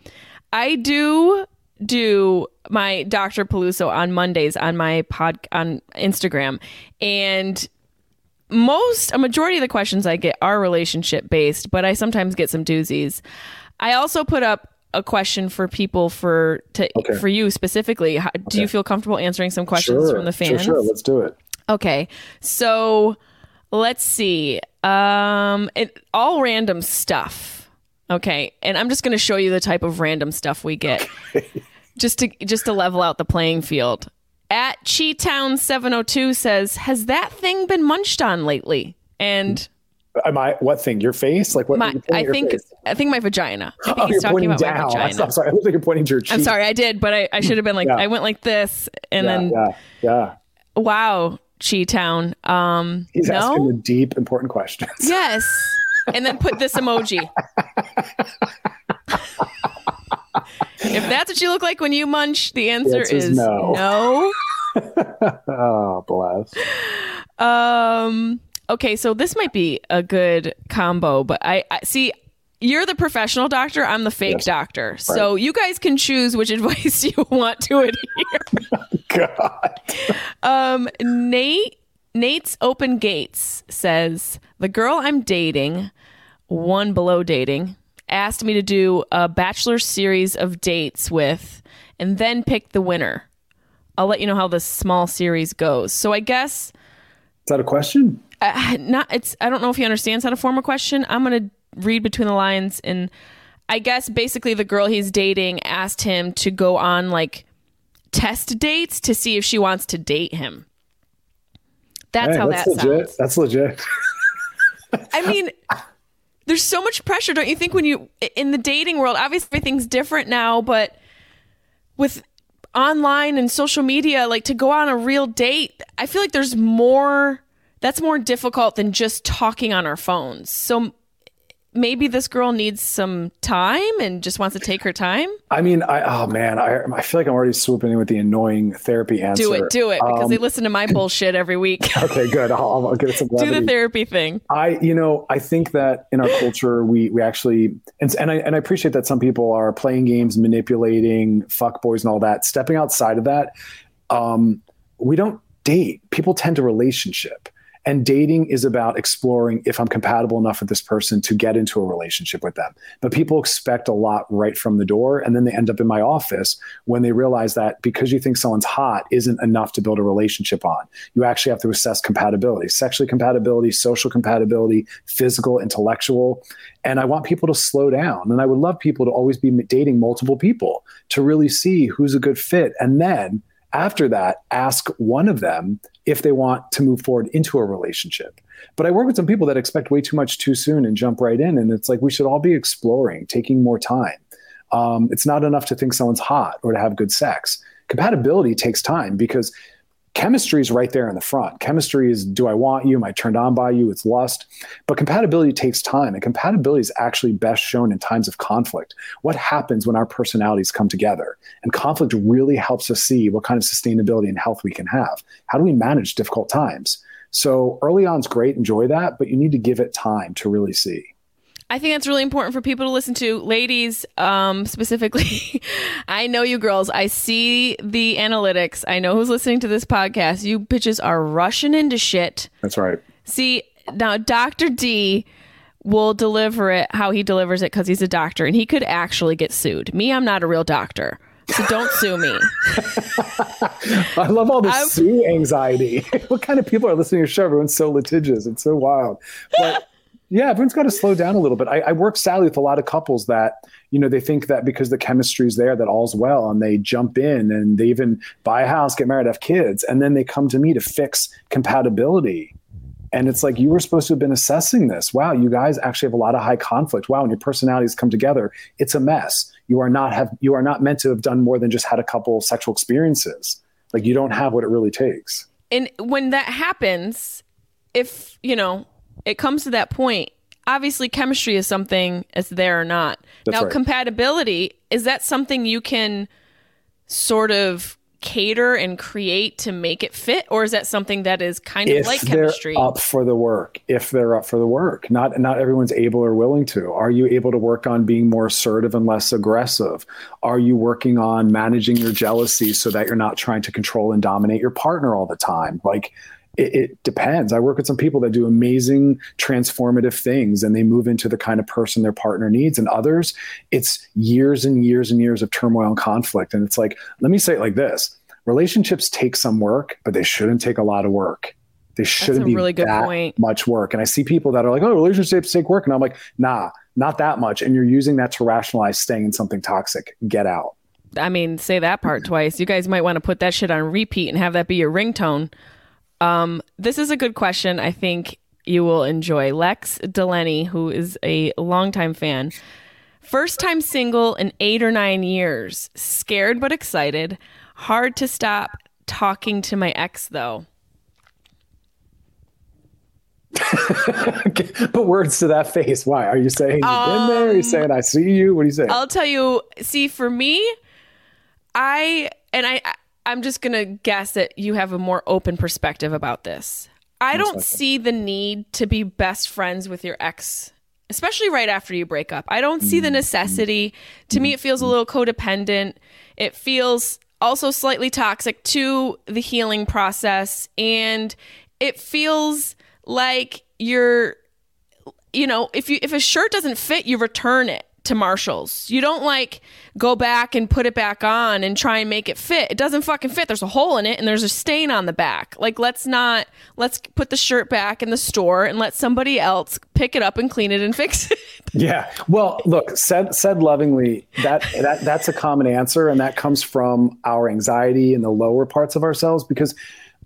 I do do my Dr. Peluso on Mondays on my pod on Instagram, and most a majority of the questions I get are relationship based, but I sometimes get some doozies. I also put up a question for people for to Okay. for you specifically. How, Do you feel comfortable answering some questions Sure. from the Sure, fans? sure. Let's do it. Okay. So let's see. Um it, all random stuff. Okay. And I'm just going to show you the type of random stuff we get. just to just to level out the playing field. At Cheetown 702 says, "Has that thing been munched on lately?" And Am I what thing? Your face? Like what? my I think face? I think my vagina. I think Oh, he's talking about down. my vagina. I'm sorry. I was like you're pointing to your cheek. I'm sorry, I did, but I, I should have been like Yeah. I went like this and Yeah, then yeah, yeah. wow, Cheetown. Um He's no? asking the deep, important questions. Yes. And then put this emoji. if that's what you look like when you munch, the answer is no. no. oh, bless. Um okay, so this might be a good combo, but I, I see you're the professional doctor, I'm the fake Yes. doctor. So you guys can choose which advice you want to adhere. God. Um, Nate Nate's Open Gates says the girl I'm dating, one below dating, asked me to do a bachelor series of dates with, and then pick the winner. I'll let you know how this small series goes. So I guess Is that a question? uh, not. It's. I don't know if he understands how to form a question. I'm gonna read between the lines, and I guess basically the girl he's dating asked him to go on like test dates to see if she wants to date him. That's Hey, how that's that legit. sounds. That's legit. I mean, there's so much pressure, don't you think? When you in the dating world, obviously everything's different now, but with online and social media, like to go on a real date, I feel like there's more. That's more difficult than just talking on our phones. So maybe this girl needs some time and just wants to take her time. I mean, I oh man, I I feel like I'm already swooping in with the annoying therapy answer. Do it, do it, because Um, they listen to my bullshit every week. Okay, good. I'll, I'll get some do the therapy thing. I, you know, I think that in our culture, we we actually, and, and I and I appreciate that some people are playing games, manipulating, fuck boys, and all that. Stepping outside of that, um, we don't date. People tend to relationship, and dating is about exploring if I'm compatible enough with this person to get into a relationship with them. But people expect a lot right from the door, and then they end up in my office when they realize that because you think someone's hot isn't enough to build a relationship on. You actually have to assess compatibility sexually compatibility social compatibility physical intellectual. And i want people to slow down. And i would love people to always be dating multiple people to really see who's a good fit. And then after that ask one of them if they want to move forward into a relationship. But i work with some people that expect way too much too soon and jump right in and it's like we should all be exploring taking more time. Um, it's not enough to think someone's hot or to have good sex. Compatibility takes time because chemistry is right there in the front. Chemistry is do I want you? Am I turned on by you? It's lust. But compatibility takes time. And compatibility is actually best shown in times of conflict. What happens when our personalities come together? And conflict really helps us see what kind of sustainability and health we can have. How do we manage difficult times? So early on is great, enjoy that, but you need to give it time to really see. I think that's really important for people to listen to. Ladies, um, specifically, I know you girls. I see the analytics. I know who's listening to this podcast. You bitches are rushing into shit. That's right. See, now Dr. D will deliver it how he delivers it because he's a doctor and he could actually get sued. Me, I'm not a real doctor. So don't sue me. I love all this I've- sue anxiety. what kind of people are listening to your show? Everyone's so litigious. It's so wild. But yeah, everyone's got to slow down a little bit. I, I work sadly with a lot of couples that, you know, they think that because the chemistry's there that all's well and they jump in and they even buy a house, get married, have kids, and then they come to me to fix compatibility. And it's like you were supposed to have been assessing this. Wow, you guys actually have a lot of high conflict. Wow, when your personalities come together, it's a mess. You are not have you are not meant to have done more than just had a couple sexual experiences. Like you don't have what it really takes. and when that happens, if, you know, it comes to that point, obviously chemistry is something that's there or not. That's now, right. compatibility, is that something you can sort of cater and create to make it fit or is that something that is kind of if like they're chemistry? up for the work if they're up for the work. Not not everyone's able or willing to. Are you able to work on being more assertive and less aggressive? Are you working on managing your jealousy so that you're not trying to control and dominate your partner all the time? Like it, it, depends. I work with some people that do amazing transformative things and they move into the kind of person their partner needs. And others, it's years and years and years of turmoil and conflict. And it's like, let me say it like this relationships take some work, but they shouldn't take a lot of work. They shouldn't be really good that point. much work. And I see people that are like, oh, relationships take work. And I'm like, nah, not that much. And you're using that to rationalize staying in something toxic. Get out. I mean, say that part twice. You guys might want to put that shit on repeat and have that be your ringtone. Um, this is a good question. I think you will enjoy. Lex Delaney, who is a longtime fan, first time single in eight or nine years, scared but excited. Hard to stop talking to my ex, though. Put words to that face. Why are you saying you've um, been there? Are you um, saying I see you? What are you saying? I'll tell you. See, for me, I and I I'm just going to guess that you have a more open perspective about this. I don't see the need to be best friends with your ex, especially right after you break up. I don't see the mm-hmm. necessity. To me, it feels a little codependent. It feels also slightly toxic to the healing process. And it feels like you're, you know, if you if a shirt doesn't fit, you return it to Marshalls. You don't like go back and put it back on and try and make it fit. It doesn't fucking fit. There's a hole in it and there's a stain on the back. Like let's not let's put the shirt back in the store and let somebody else pick it up and clean it and fix it. yeah. Well, look, said said lovingly, that that that's a common answer and that comes from our anxiety in the lower parts of ourselves because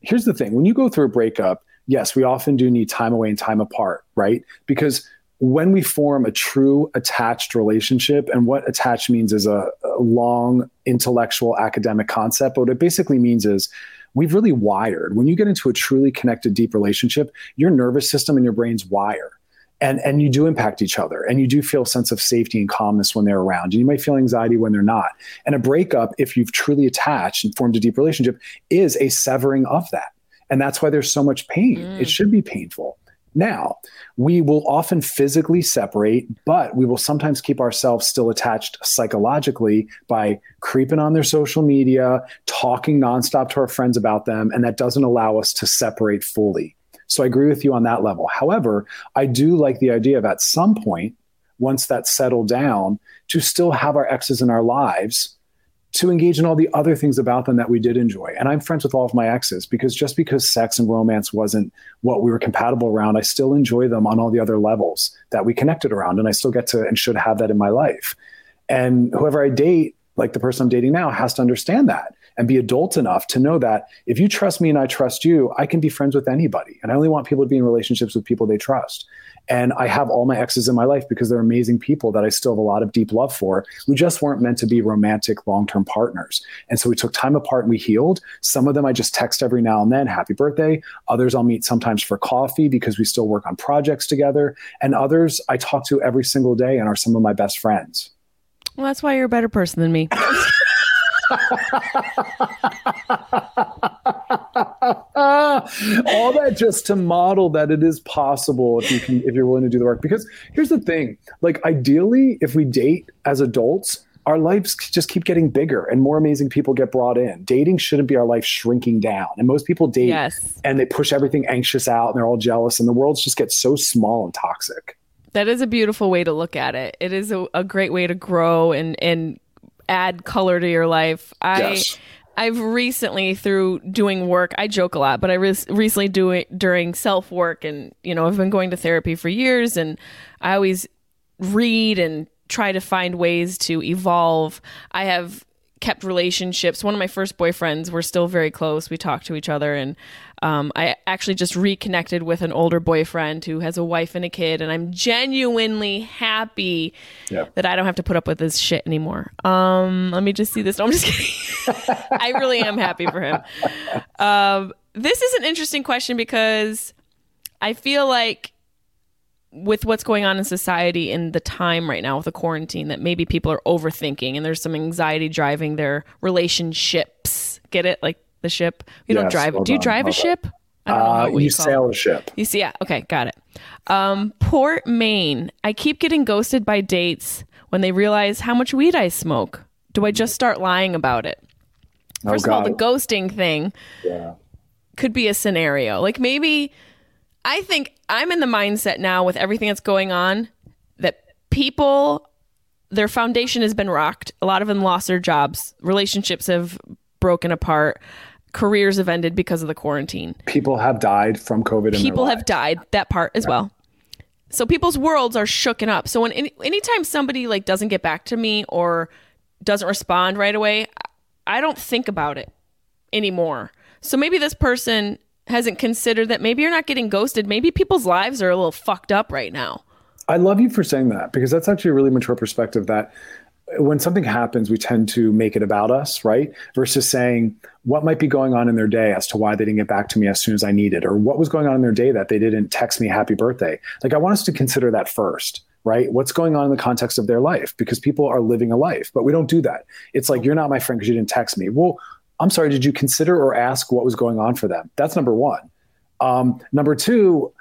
here's the thing, when you go through a breakup, yes, we often do need time away and time apart, right? Because when we form a true attached relationship, and what attached means is a, a, long intellectual academic concept, but what it basically means is we've really wired. When you get into a truly connected, deep relationship, your nervous system and your brains wire. And, and you do impact each other and you do feel a sense of safety and calmness when they're around. And you might feel anxiety when they're not. And a breakup, if you've truly attached and formed a deep relationship, is a severing of that. And that's why there's so much pain. Mm. It should be painful. Now, we will often physically separate, but we will sometimes keep ourselves still attached psychologically by creeping on their social media, talking nonstop to our friends about them, and that doesn't allow us to separate fully. So I agree with you on that level. However, I do like the idea of at some point, once that's settled down, to still have our exes in our lives to engage in all the other things about them that we did enjoy. And I'm friends with all of my exes because just because sex and romance wasn't what we were compatible around, I still enjoy them on all the other levels that we connected around. And I still get to and should have that in my life. And whoever I date, like the person I'm dating now, has to understand that and be adult enough to know that if you trust me and I trust you, I can be friends with anybody. And I only want people to be in relationships with people they trust. And I have all my exes in my life because they're amazing people that I still have a lot of deep love for. We just weren't meant to be romantic long term partners. And so we took time apart and we healed. Some of them I just text every now and then, happy birthday. Others I'll meet sometimes for coffee because we still work on projects together. And others I talk to every single day and are some of my best friends. Well, that's why you're a better person than me. all that just to model that it is possible if you can if you're willing to do the work because here's the thing like ideally if we date as adults our lives just keep getting bigger and more amazing people get brought in dating shouldn't be our life shrinking down and most people date yes. and they push everything anxious out and they're all jealous and the world just gets so small and toxic that is a beautiful way to look at it it is a, a great way to grow and and add color to your life. I yes. I've recently through doing work, I joke a lot, but I re- recently do it during self work and you know, I've been going to therapy for years and I always read and try to find ways to evolve. I have kept relationships. One of my first boyfriends, we're still very close. We talk to each other and um, I actually just reconnected with an older boyfriend who has a wife and a kid, and I'm genuinely happy yeah. that I don't have to put up with this shit anymore. Um, let me just see this. No, I'm just kidding. I really am happy for him. Um, this is an interesting question because I feel like with what's going on in society in the time right now with the quarantine that maybe people are overthinking and there's some anxiety driving their relationships. Get it? Like the ship. You don't drive. Do you drive a well ship? I don't know Uh, you call sail a ship. You see, yeah. Okay, got it. Um, Port Maine. I keep getting ghosted by dates when they realize how much weed I smoke. Do I just start lying about it? Oh, First of all, the ghosting thing Yeah. could be a scenario. Like maybe I think I'm in the mindset now with everything that's going on that people their foundation has been rocked. A lot of them lost their jobs. Relationships have broken apart. Careers have ended because of the quarantine. People have died from COVID. People have lives. died. That part as well. So people's worlds are shooken up. So when any, anytime somebody like doesn't get back to me or doesn't respond right away, I don't think about it anymore. So maybe this person hasn't considered that maybe you're not getting ghosted. Maybe people's lives are a little fucked up right now. I love you for saying that because that's actually a really mature perspective that when something happens, we tend to make it about us, right? Versus saying what might be going on in their day as to why they didn't get back to me as soon as I needed, or what was going on in their day that they didn't text me happy birthday. Like, I want us to consider that first, right? What's going on in the context of their life? Because people are living a life, but we don't do that. It's like, you're not my friend because you didn't text me. Well, I'm sorry, did you consider or ask what was going on for them? That's number one. Um, number two,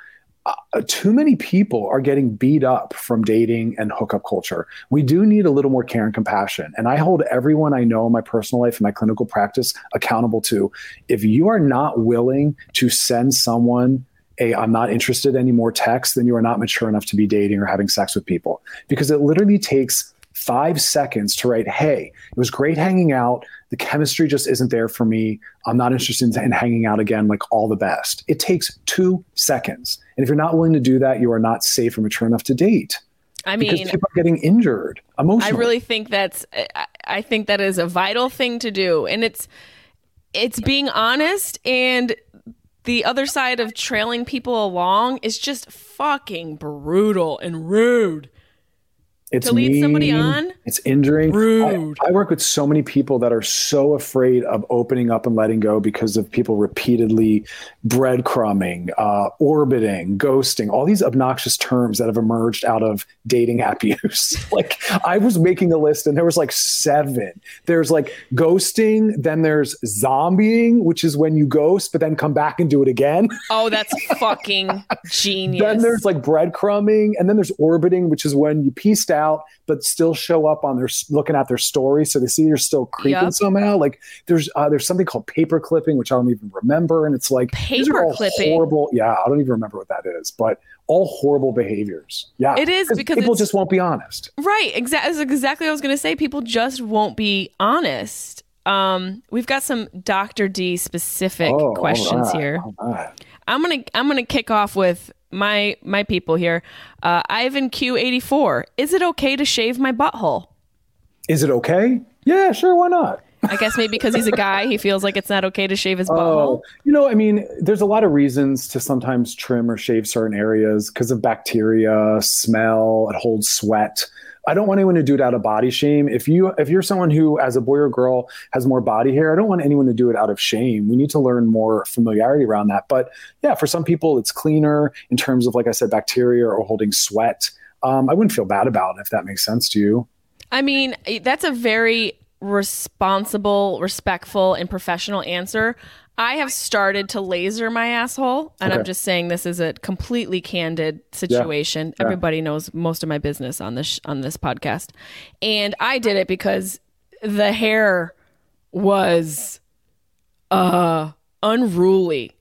uh, too many people are getting beat up from dating and hookup culture. We do need a little more care and compassion. And I hold everyone I know in my personal life and my clinical practice accountable to. If you are not willing to send someone a I'm not interested anymore text, then you are not mature enough to be dating or having sex with people. Because it literally takes five seconds to write, hey, it was great hanging out. The chemistry just isn't there for me. I'm not interested in hanging out again, like all the best. It takes two seconds. And if you're not willing to do that, you are not safe or mature enough to date I mean, because people are getting injured emotionally. I really think that's I think that is a vital thing to do and it's it's being honest and the other side of trailing people along is just fucking brutal and rude. It's to lead somebody on? It's injuring. Rude. I, I work with so many people that are so afraid of opening up and letting go because of people repeatedly breadcrumbing, uh, orbiting, ghosting, all these obnoxious terms that have emerged out of dating app use. like I was making a list and there was like seven. There's like ghosting, then there's zombieing, which is when you ghost but then come back and do it again. Oh, that's fucking genius. Then there's like breadcrumbing, and then there's orbiting, which is when you pieced out but still show up on their looking at their story, so they see you're still creeping Yep. somehow. Like there's uh, there's something called paper clipping, which I don't even remember, and it's like all Paperclipping? horrible. Yeah, I don't even remember what that is, but all horrible behaviors. Yeah, It is because people just won't be honest. Right, exactly. Exactly what I was going to say. People just won't be honest. Um, we've got some Dr. D specific Oh, questions right, here. right. I'm gonna I'm gonna kick off with my my people here. Uh, Ivan Q84. Is it okay to shave my butthole? Is it okay? Yeah, sure. Why not? I guess maybe because he's a guy, he feels like it's not okay to shave his Oh, butthole. you know, I mean, there's a lot of reasons to sometimes trim or shave certain areas because of bacteria, smell, it holds sweat. I don't want anyone to do it out of body shame. If you if you're someone who, as a boy or girl, has more body hair, I don't want anyone to do it out of shame. We need to learn more familiarity around that. But yeah, for some people, it's cleaner in terms of, like I said, bacteria or holding sweat. Um, I wouldn't feel bad about it if that makes sense to you. I mean, that's a very responsible, respectful, and professional answer. I have started to laser my asshole, and I'm just saying this is a completely candid situation. Everybody knows most of my business on this on this podcast, and I did it because the hair was uh unruly.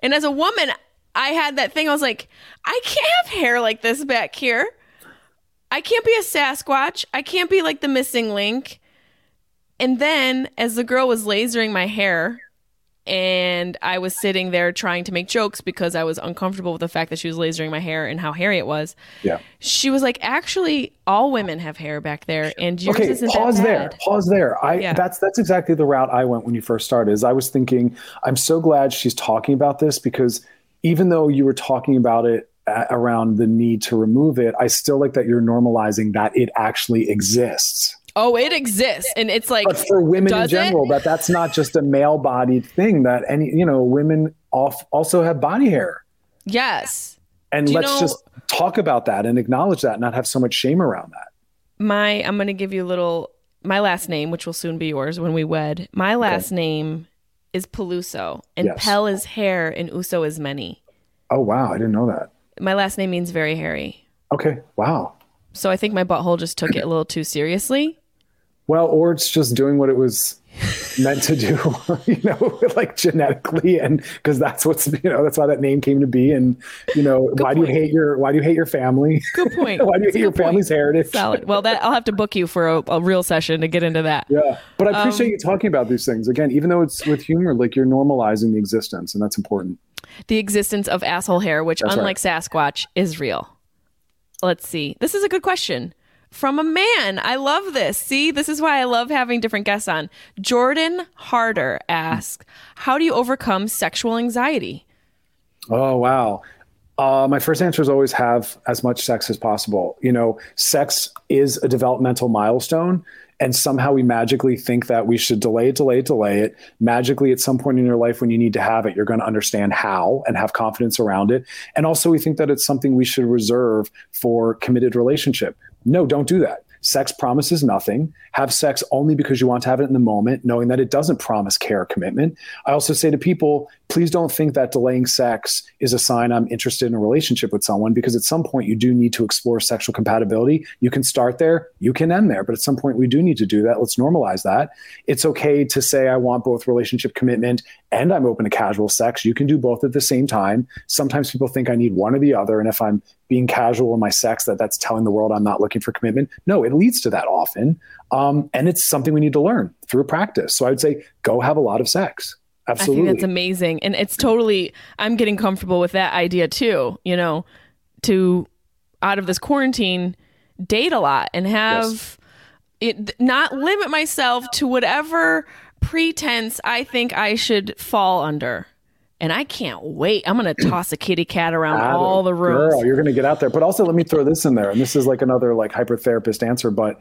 And as a woman, I had that thing. I was like, I can't have hair like this back here. I can't be a Sasquatch. I can't be like the missing link. And then, as the girl was lasering my hair, and I was sitting there trying to make jokes because I was uncomfortable with the fact that she was lasering my hair and how hairy it was. Yeah. She was like, "Actually, all women have hair back there, and yours okay isn't pause that there bad." pause there i Yeah. that's that's exactly the route i went when you first started is i was thinking i'm so glad she's talking about this because even though you were talking about it uh, around the need to remove it i still like that you're normalizing that it actually exists Oh, it exists, and it's like but for women in does it? general that that's not just a male bodied thing that any you know women off also have body hair yes, And Do let's know- just talk about that and acknowledge that, and not have so much shame around that. My I'm going to give you a little my last name, which will soon be yours when we wed. My last name is Peluso, and Yes. Pel is hair, and Uso is many. Oh wow, I didn't know that. My last name means very hairy. Okay, wow. So I think my butthole just took it a little too seriously. Well, or it's just doing what it was meant to do, you know, like genetically, and because that's what's you know that's why that name came to be. And you know, why do you hate your why do you hate your family? Good point. why do you hate your Good point. family's heritage? Solid. Well, that I'll have to book you for a, a real session to get into that. Yeah, but I Um, appreciate you talking about these things again, even though it's with humor. Like you're normalizing the existence, and that's important. The existence of asshole hair, which That's unlike Sasquatch, is real. Let's see. This is a good question from a man. I love this. See, this is why I love having different guests on. Jordan Harder asks, "How do you overcome sexual anxiety?" Oh wow. Uh, my first answer is always have as much sex as possible. You know, sex is a developmental milestone, and somehow we magically think that we should delay delay delay it. Magically, at some point in your life, when you need to have it, you're going to understand how and have confidence around it. And also, we think that it's something we should reserve for committed relationship. No, don't do that. Sex promises nothing. Have sex only because you want to have it in the moment, knowing that it doesn't promise care or commitment. I also say to people, please don't think that delaying sex is a sign I'm interested in a relationship with someone because at some point you do need to explore sexual compatibility. You can start there, you can end there, but at some point we do need to do that. Let's normalize that. It's okay to say I want both relationship commitment and I'm open to casual sex. You can do both at the same time. Sometimes people think I need one or the other and if I'm being casual in my sex that that's telling the world I'm not looking for commitment. No, it leads to that often. Um, and it's something we need to learn through practice. So I would say go have a lot of sex. Absolutely. I think that's amazing. And it's totally, I'm getting comfortable with that idea too, you know, to out of this quarantine, date a lot and have it not limit myself to whatever pretense I think I should fall under. And I can't wait. I'm going to toss a kitty cat around Atta all the rooms. Girl, you're going to get out there. But also, let me throw this in there. And this is like another like hypertherapist answer. But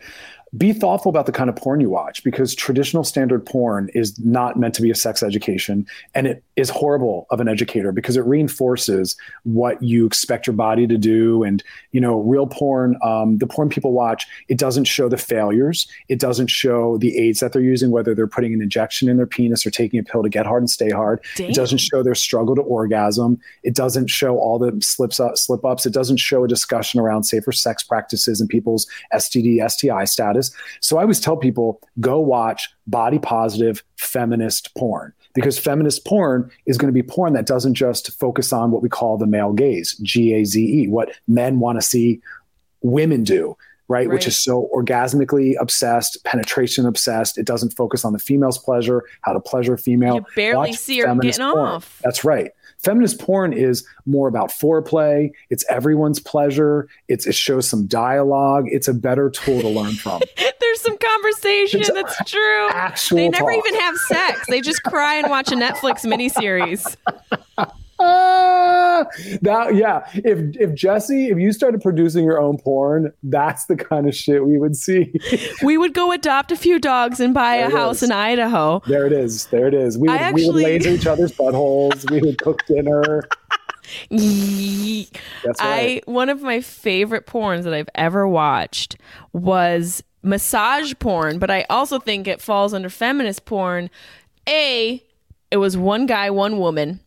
be thoughtful about the kind of porn you watch because traditional standard porn is not meant to be a sex education. And it is horrible of an educator because it reinforces what you expect your body to do. And, you know, real porn, um, the porn people watch, it doesn't show the failures. It doesn't show the aids that they're using, whether they're putting an injection in their penis or taking a pill to get hard and stay hard. Damn. It doesn't show their struggle to orgasm. It doesn't show all the slips up, slip ups. It doesn't show a discussion around safer sex practices and people's STD, STI status. So I always tell people go watch body positive feminist porn because feminist porn is going to be porn that doesn't just focus on what we call the male gaze, G A Z E, what men want to see women do. Right, which is so orgasmically obsessed, penetration obsessed. It doesn't focus on the female's pleasure, how to pleasure a female. You barely Watch see her getting porn. off. That's right. Feminist porn is more about foreplay. It's everyone's pleasure. It's, it shows some dialogue. It's a better tool to learn from. There's some conversation It's that's true. They never talk. even have sex. They just cry and watch a Netflix miniseries. Ah, that yeah. If if Jesse, if you started producing your own porn, that's the kind of shit we would see. We would go adopt a few dogs and buy There a house is. in Idaho. there it is. There it is. We would, I we would laser each other's buttholes. We would cook dinner. That's I one of my favorite porns that I've ever watched was massage porn, but I also think it falls under feminist porn. A, it was one guy, one woman.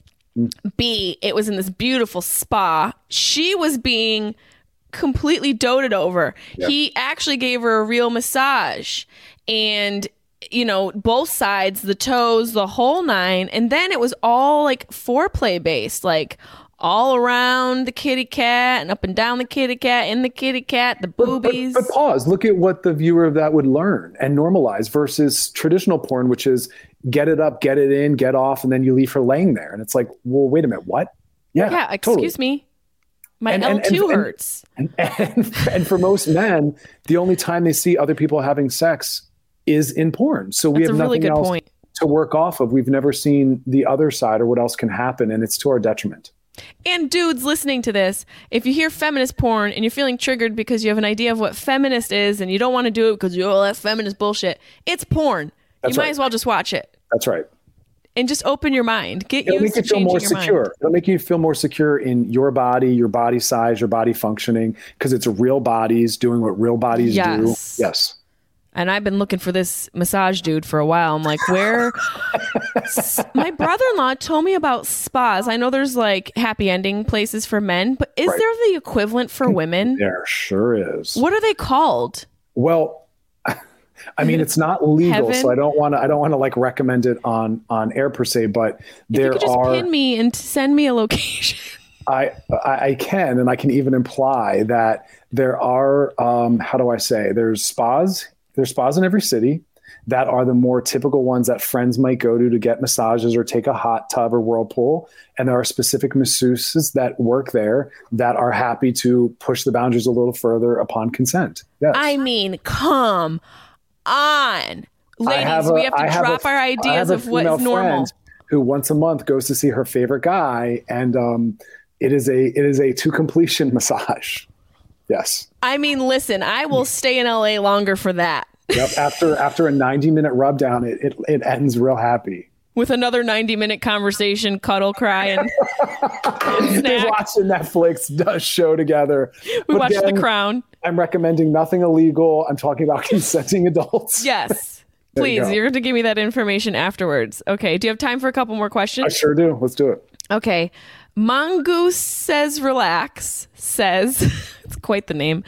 B, it was in this beautiful spa. She was being completely doted over. He actually gave her a real massage and you know, both sides, the toes, the whole nine, and then it was all like foreplay based, like all around the kitty cat and up and down the kitty cat, in the kitty cat, the But, boobies. but pause. Look at what the viewer of that would learn and normalize versus traditional porn, which is get it up, get it in, get off, and then you leave her laying there. And it's like, well, wait a minute, what? Yeah, yeah, excuse me. My And- L2 and- and- hurts. And, and, and for most men, the only time they see other people having sex is in porn. So we That's have really nothing good else point. to work off of. We've never seen the other side or what else can happen, and it's to our detriment. And dudes listening to this, if you hear feminist porn and you're feeling triggered because you have an idea of what feminist is and you don't want to do it because oh, you're all that feminist bullshit, it's porn. That's you might right. as well just watch it. That's right. and just open your mind. Get It'll make you feel more secure. mind. It'll make you feel more secure in your body, your body size, your body functioning, because it's real bodies doing what real bodies Yes. do. Yes. And I've been looking for this massage dude for a while. I'm like, where? My brother in law told me about spas. I know there's like happy ending places for men, but is Right. there the equivalent for women? There sure is. What are they called? Well, I mean, it's not legal, Heaven? so I don't want to. I don't want to like recommend it on on air per se. But there just are. pin me and send me a location. I, I I can, and I can even imply that there are. Um, how do I say? There's spas. There's spas in every city that are the more typical ones that friends might go to to get massages or take a hot tub or whirlpool. And there are specific masseuses that work there that are happy to push the boundaries a little further upon consent. Yes. I mean, come on. Ladies, a- we have to a- drop our ideas of what's normal. Who once a month goes to see her favorite guy, and um, it is a it is a to completion massage. Yes. I mean, listen, I will stay in LA longer for that. Yep. After after a ninety minute rub down, it, it it ends real happy. With another 90 minute conversation, cuddle, cry, and, and snack. watch a Netflix uh, show together. We But watched The Crown. I'm recommending nothing illegal. I'm talking about consenting adults. Yes. There you Please, you're going to give me that information afterwards. Okay. Do you have time for a couple more questions? I sure do. Let's do it. Okay. Mongoose says relax says it's quite the name.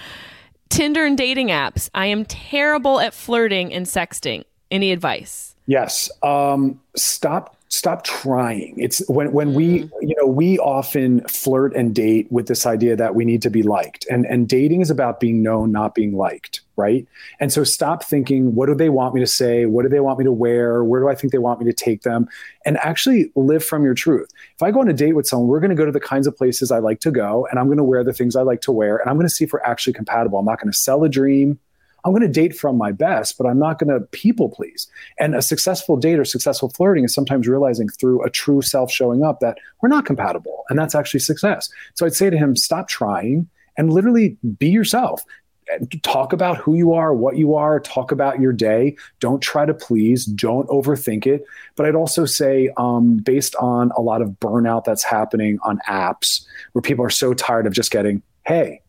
Tinder and dating apps. I am terrible at flirting and sexting. Any advice? Yes. Um, stop stop trying. It's when when we you know we often flirt and date with this idea that we need to be liked. And and dating is about being known, not being liked, right? And so stop thinking, what do they want me to say? What do they want me to wear? Where do I think they want me to take them? And actually live from your truth. If I go on a date with someone, we're going to go to the kinds of places I like to go, and I'm going to wear the things I like to wear, and I'm going to see if we're actually compatible. I'm not going to sell a dream. I'm going to date from my best, but I'm not going to people please. And a successful date or successful flirting is sometimes realizing through a true self showing up that we're not compatible. And that's actually success. So I'd say to him, stop trying and literally be yourself. Talk about who you are, what you are, talk about your day. Don't try to please, don't overthink it. But I'd also say, um, based on a lot of burnout that's happening on apps where people are so tired of just getting, hey,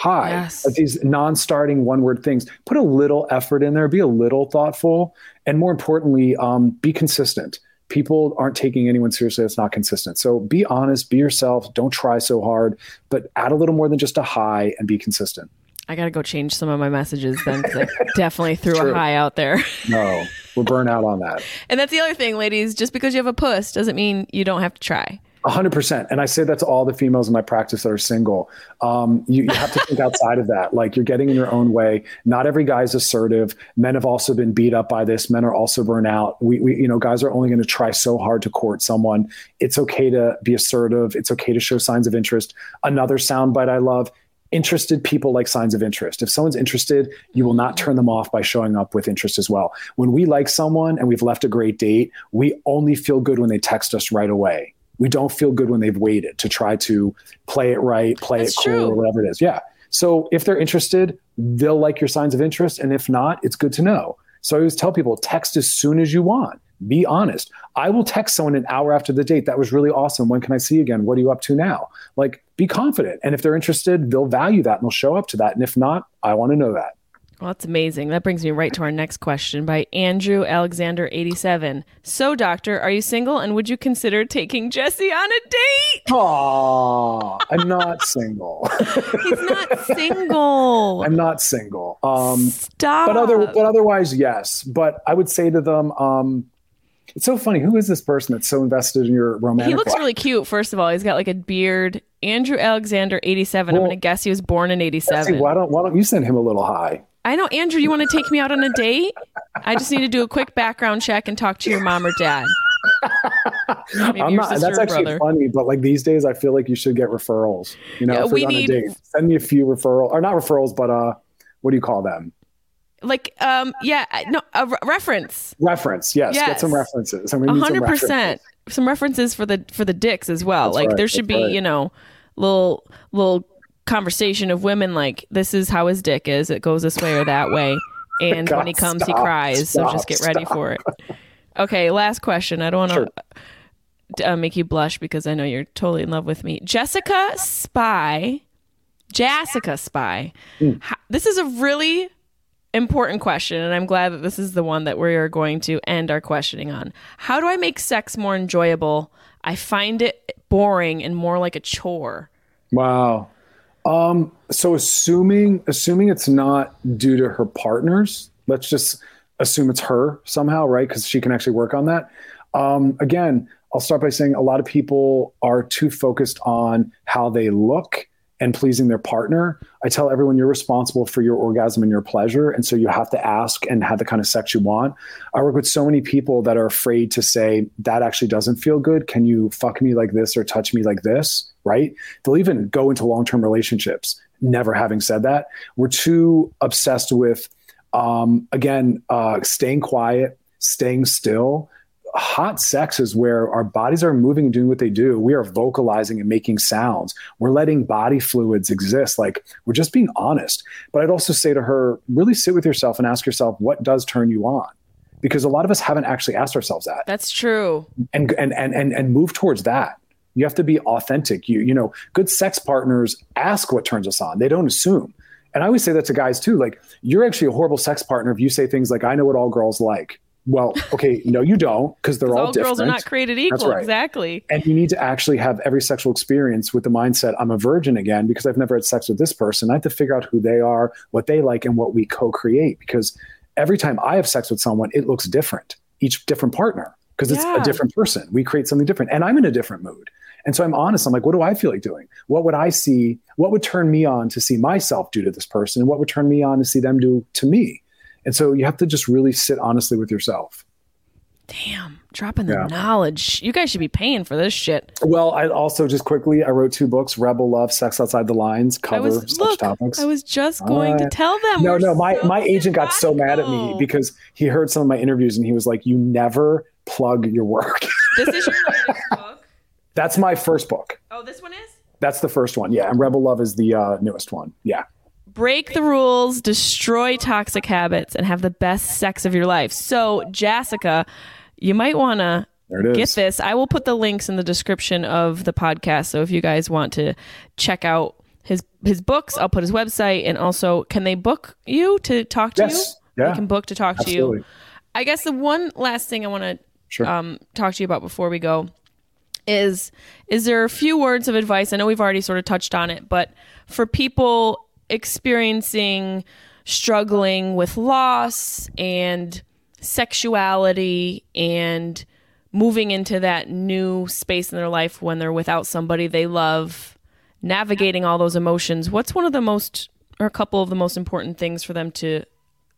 hi, Yes. these non starting one word things, put a little effort in there, be a little thoughtful, and more importantly, um, be consistent. People aren't taking anyone seriously that's not consistent. So be honest, be yourself, don't try so hard, but add a little more than just a high and be consistent. I got to go change some of my messages then because I definitely threw a high out there. No, we're burnt out on that. And that's the other thing, ladies. Just because you have a puss doesn't mean you don't have to try. Hundred percent. And I say that to all the females in my practice that are single. Um, you, you have to think outside of that. Like you're getting in your own way. Not every guy's assertive. Men have also been beat up by this. Men are also burnt out. We, we you know, guys are only going to try so hard to court someone. It's okay to be assertive. It's okay to show signs of interest. Another soundbite I love. Interested people like signs of interest. If someone's interested, you will not turn them off by showing up with interest as well. When we like someone and we've left a great date, we only feel good when they text us right away we don't feel good when they've waited to try to play it right, play That's it cool, true. or whatever it is. Yeah. So if they're interested, they'll like your signs of interest. And if not, it's good to know. So I always tell people text as soon as you want. Be honest. I will text someone an hour after the date. That was really awesome. When can I see you again? What are you up to now? Like, be confident. And if they're interested, they'll value that and they'll show up to that. And if not, I want to know that. Well, that's amazing. That brings me right to our next question by Andrew Alexander 87. So, doctor, are you single and would you consider taking Jesse on a date? Aw, I'm not single. He's not single. I'm not single. Um, Stop. but other but otherwise yes but i would say to them um it's so funny who is this person that's so invested in your romantic he looks life? really cute, first of all. He's got like a beard. Andrew Alexander 87. I'm going to guess he was born in 87. See, why don't why don't you send him a little high I know, Andrew, you want to take me out on a date? I just need to do a quick background check and talk to your mom or dad. I'm not that's actually brother. funny but like these days i feel like you should get referrals you know Yeah, on need- a date send me a few referral or not referrals but uh what do you call them Like, um, yeah, no, a re- reference. reference yes, get some references and we A need some hundred references. percent. Some references for the for the dicks as well. That's like right, there should be, right. you know, little little conversation of women like this is how his dick is. It goes this way or that way. And God, when he comes, he stop, cries. so just get ready for it. Okay, last question. I don't want to Sure. uh, make you blush because I know you're totally in love with me. Jessica Spy, Jessica Spy. H- This is a really important question, and I'm glad that this is the one that we are going to end our questioning on. How do I make sex more enjoyable? I find it boring and more like a chore. Wow. Um, so assuming assuming it's not due to her partners, let's just assume it's her somehow, right? Because she can actually work on that. Um, again, I'll start by saying a lot of people are too focused on how they look and pleasing their partner. I tell everyone you're responsible for your orgasm and your pleasure. And so you have to ask and have the kind of sex you want. I work with so many people that are afraid to say, that actually doesn't feel good. Can you fuck me like this or touch me like this? Right? They'll even go into long term relationships, never having said that. We're too obsessed with, um, again, uh, staying quiet, staying still hot sex is where our bodies are moving and doing what they do. We are vocalizing and making sounds. We're letting body fluids exist. Like we're just being honest. But I'd also say to her, really sit with yourself and ask yourself, what does turn you on? Because a lot of us haven't actually asked ourselves that That's true. and and and and, and move towards that. You have to be authentic. You you know, good sex partners ask what turns us on. They don't assume. And I always say that to guys too. Like, you're actually a horrible sex partner if you say things like, "I know what all girls like." Well, okay, no, you don't, because they're all, All different. girls are not created equal. right. Exactly. and you need to actually have every sexual experience with the mindset I'm a virgin again because I've never had sex with this person. I have to figure out who they are, what they like, and what we co-create. Because every time I have sex with someone, it looks different. Each different partner because it's Yeah. a different person. We create something different, and I'm in a different mood. And so I'm honest. I'm like, what do I feel like doing? What would I see? What would turn me on to see myself do to this person? And what would turn me on to see them do to me? And so you have to just really sit honestly with yourself. Damn, dropping the Yeah. knowledge. You guys should be paying for this shit. Well, I also just quickly I wrote two books: Rebel Love, Sex Outside the Lines, cover was such look. topics. I was just going to tell them. no, no, my so my agent got so mad at me because he heard some of my interviews and he was like, "You never plug your work." this is your book. That's my first book. Oh, this one is. That's the first one. Yeah, and Rebel Love is the uh, newest one. Yeah. Break the rules, destroy toxic habits, and have the best sex of your life. So, Jessica, you might want to There it is. get this. I will put the links in the description of the podcast. So if you guys want to check out his his books, I'll put his website and also can they book you to talk to Yes. you? Yeah. They can book to talk to you. I guess the one last thing I want to Sure. um, talk to you about before we go is is there a few words of advice? I know we've already sort of touched on it, but for people experiencing struggling with loss and sexuality and moving into that new space in their life when they're without somebody they love, navigating all those emotions, what's one of the most or a couple of the most important things for them to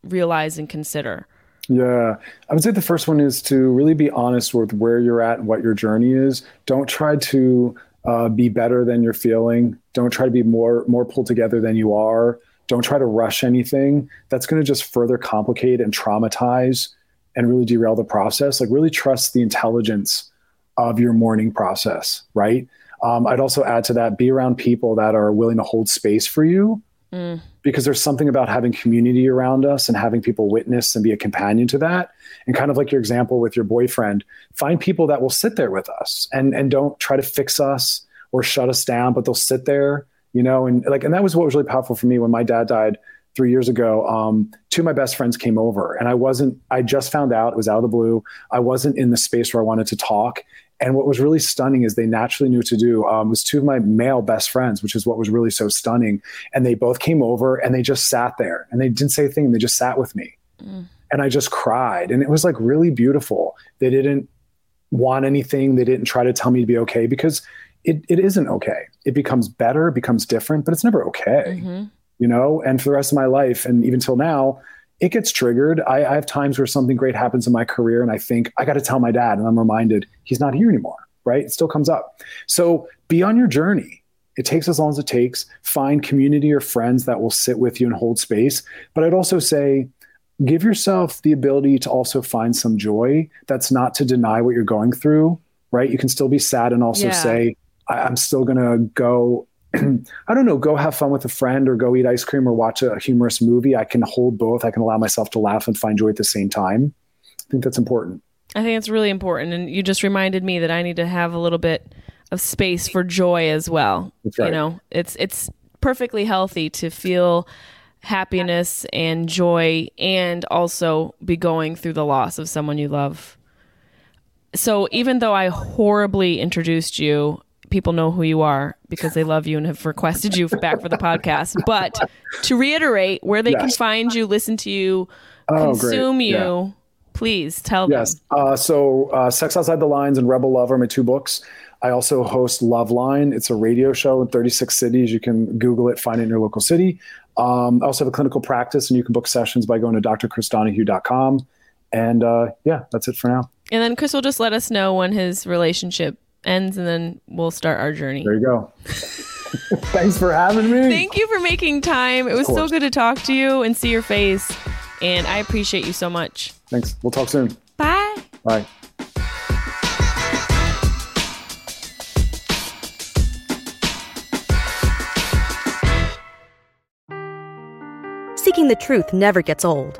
realize and consider? Yeah, I would say the first one is to really be honest with where you're at and what your journey is. Don't try to uh, be better than you're feeling. Don't try to be more more pulled together than you are. Don't try to rush anything. That's going to just further complicate and traumatize and really derail the process. Like really trust the intelligence of your mourning process, right? Um, I'd also add to that: be around people that are willing to hold space for you because there's something about having community around us and having people witness and be a companion to that. And kind of like your example with your boyfriend find people that will sit there with us and and don't try to fix us or shut us down but they'll sit there you know and like and that was what was really powerful for me when my dad died three years ago. Um, two of my best friends came over and i wasn't i just found out it was out of the blue. I wasn't in the space where i wanted to talk and what was really stunning is they naturally knew what to do um, was two of my male best friends which is what was really so stunning. And they both came over and they just sat there and they didn't say a thing. They just sat with me. And i just cried. And it was like really beautiful. They didn't want anything. They didn't try to tell me to be okay because it, it isn't okay. It becomes better. It becomes different but it's never okay Mm-hmm. you know? And for the rest of my life and even till now it gets triggered. I, I have times where something great happens in my career and i think i got to tell my dad and i'm reminded he's not here anymore right? It still comes up. So be on your journey. It takes as long as it takes. Find community or friends that will sit with you and hold space. But i'd also say give yourself the ability to also find some joy that's not to deny what you're going through right? You can still be sad and also Yeah. say I- i'm still going to go I don't know, go have fun with a friend or go eat ice cream or watch a humorous movie. I can hold both. I can allow myself to laugh and find joy at the same time. I think that's important. I think it's really important. And you just reminded me that I need to have a little bit of space for joy as well. right. You know, it's it's perfectly healthy to feel happiness and joy and also be going through the loss of someone you love. So even though I horribly introduced you, people know who you are because they love you and have requested you back for the podcast. But to reiterate, where they can find you, listen to you, Oh, great. consume you, Yeah. please tell Yes. them. Yes. Uh, so, uh, Sex Outside the Lines and Rebel Love are my two books. I also host Loveline. It's a radio show in 36 cities. You can Google it, find it in your local city. Um, I also have a clinical practice, and you can book sessions by going to drchrisdonaghue.com. And uh, yeah, that's it for now. And then Chris will just let us know when his relationship ends and then we'll start our journey. There you go. Thanks for having me. Thank you for making time. It was so good to talk to you and see your face. And I appreciate you so much. Thanks. We'll talk soon. Bye. Bye. Seeking the truth never gets old.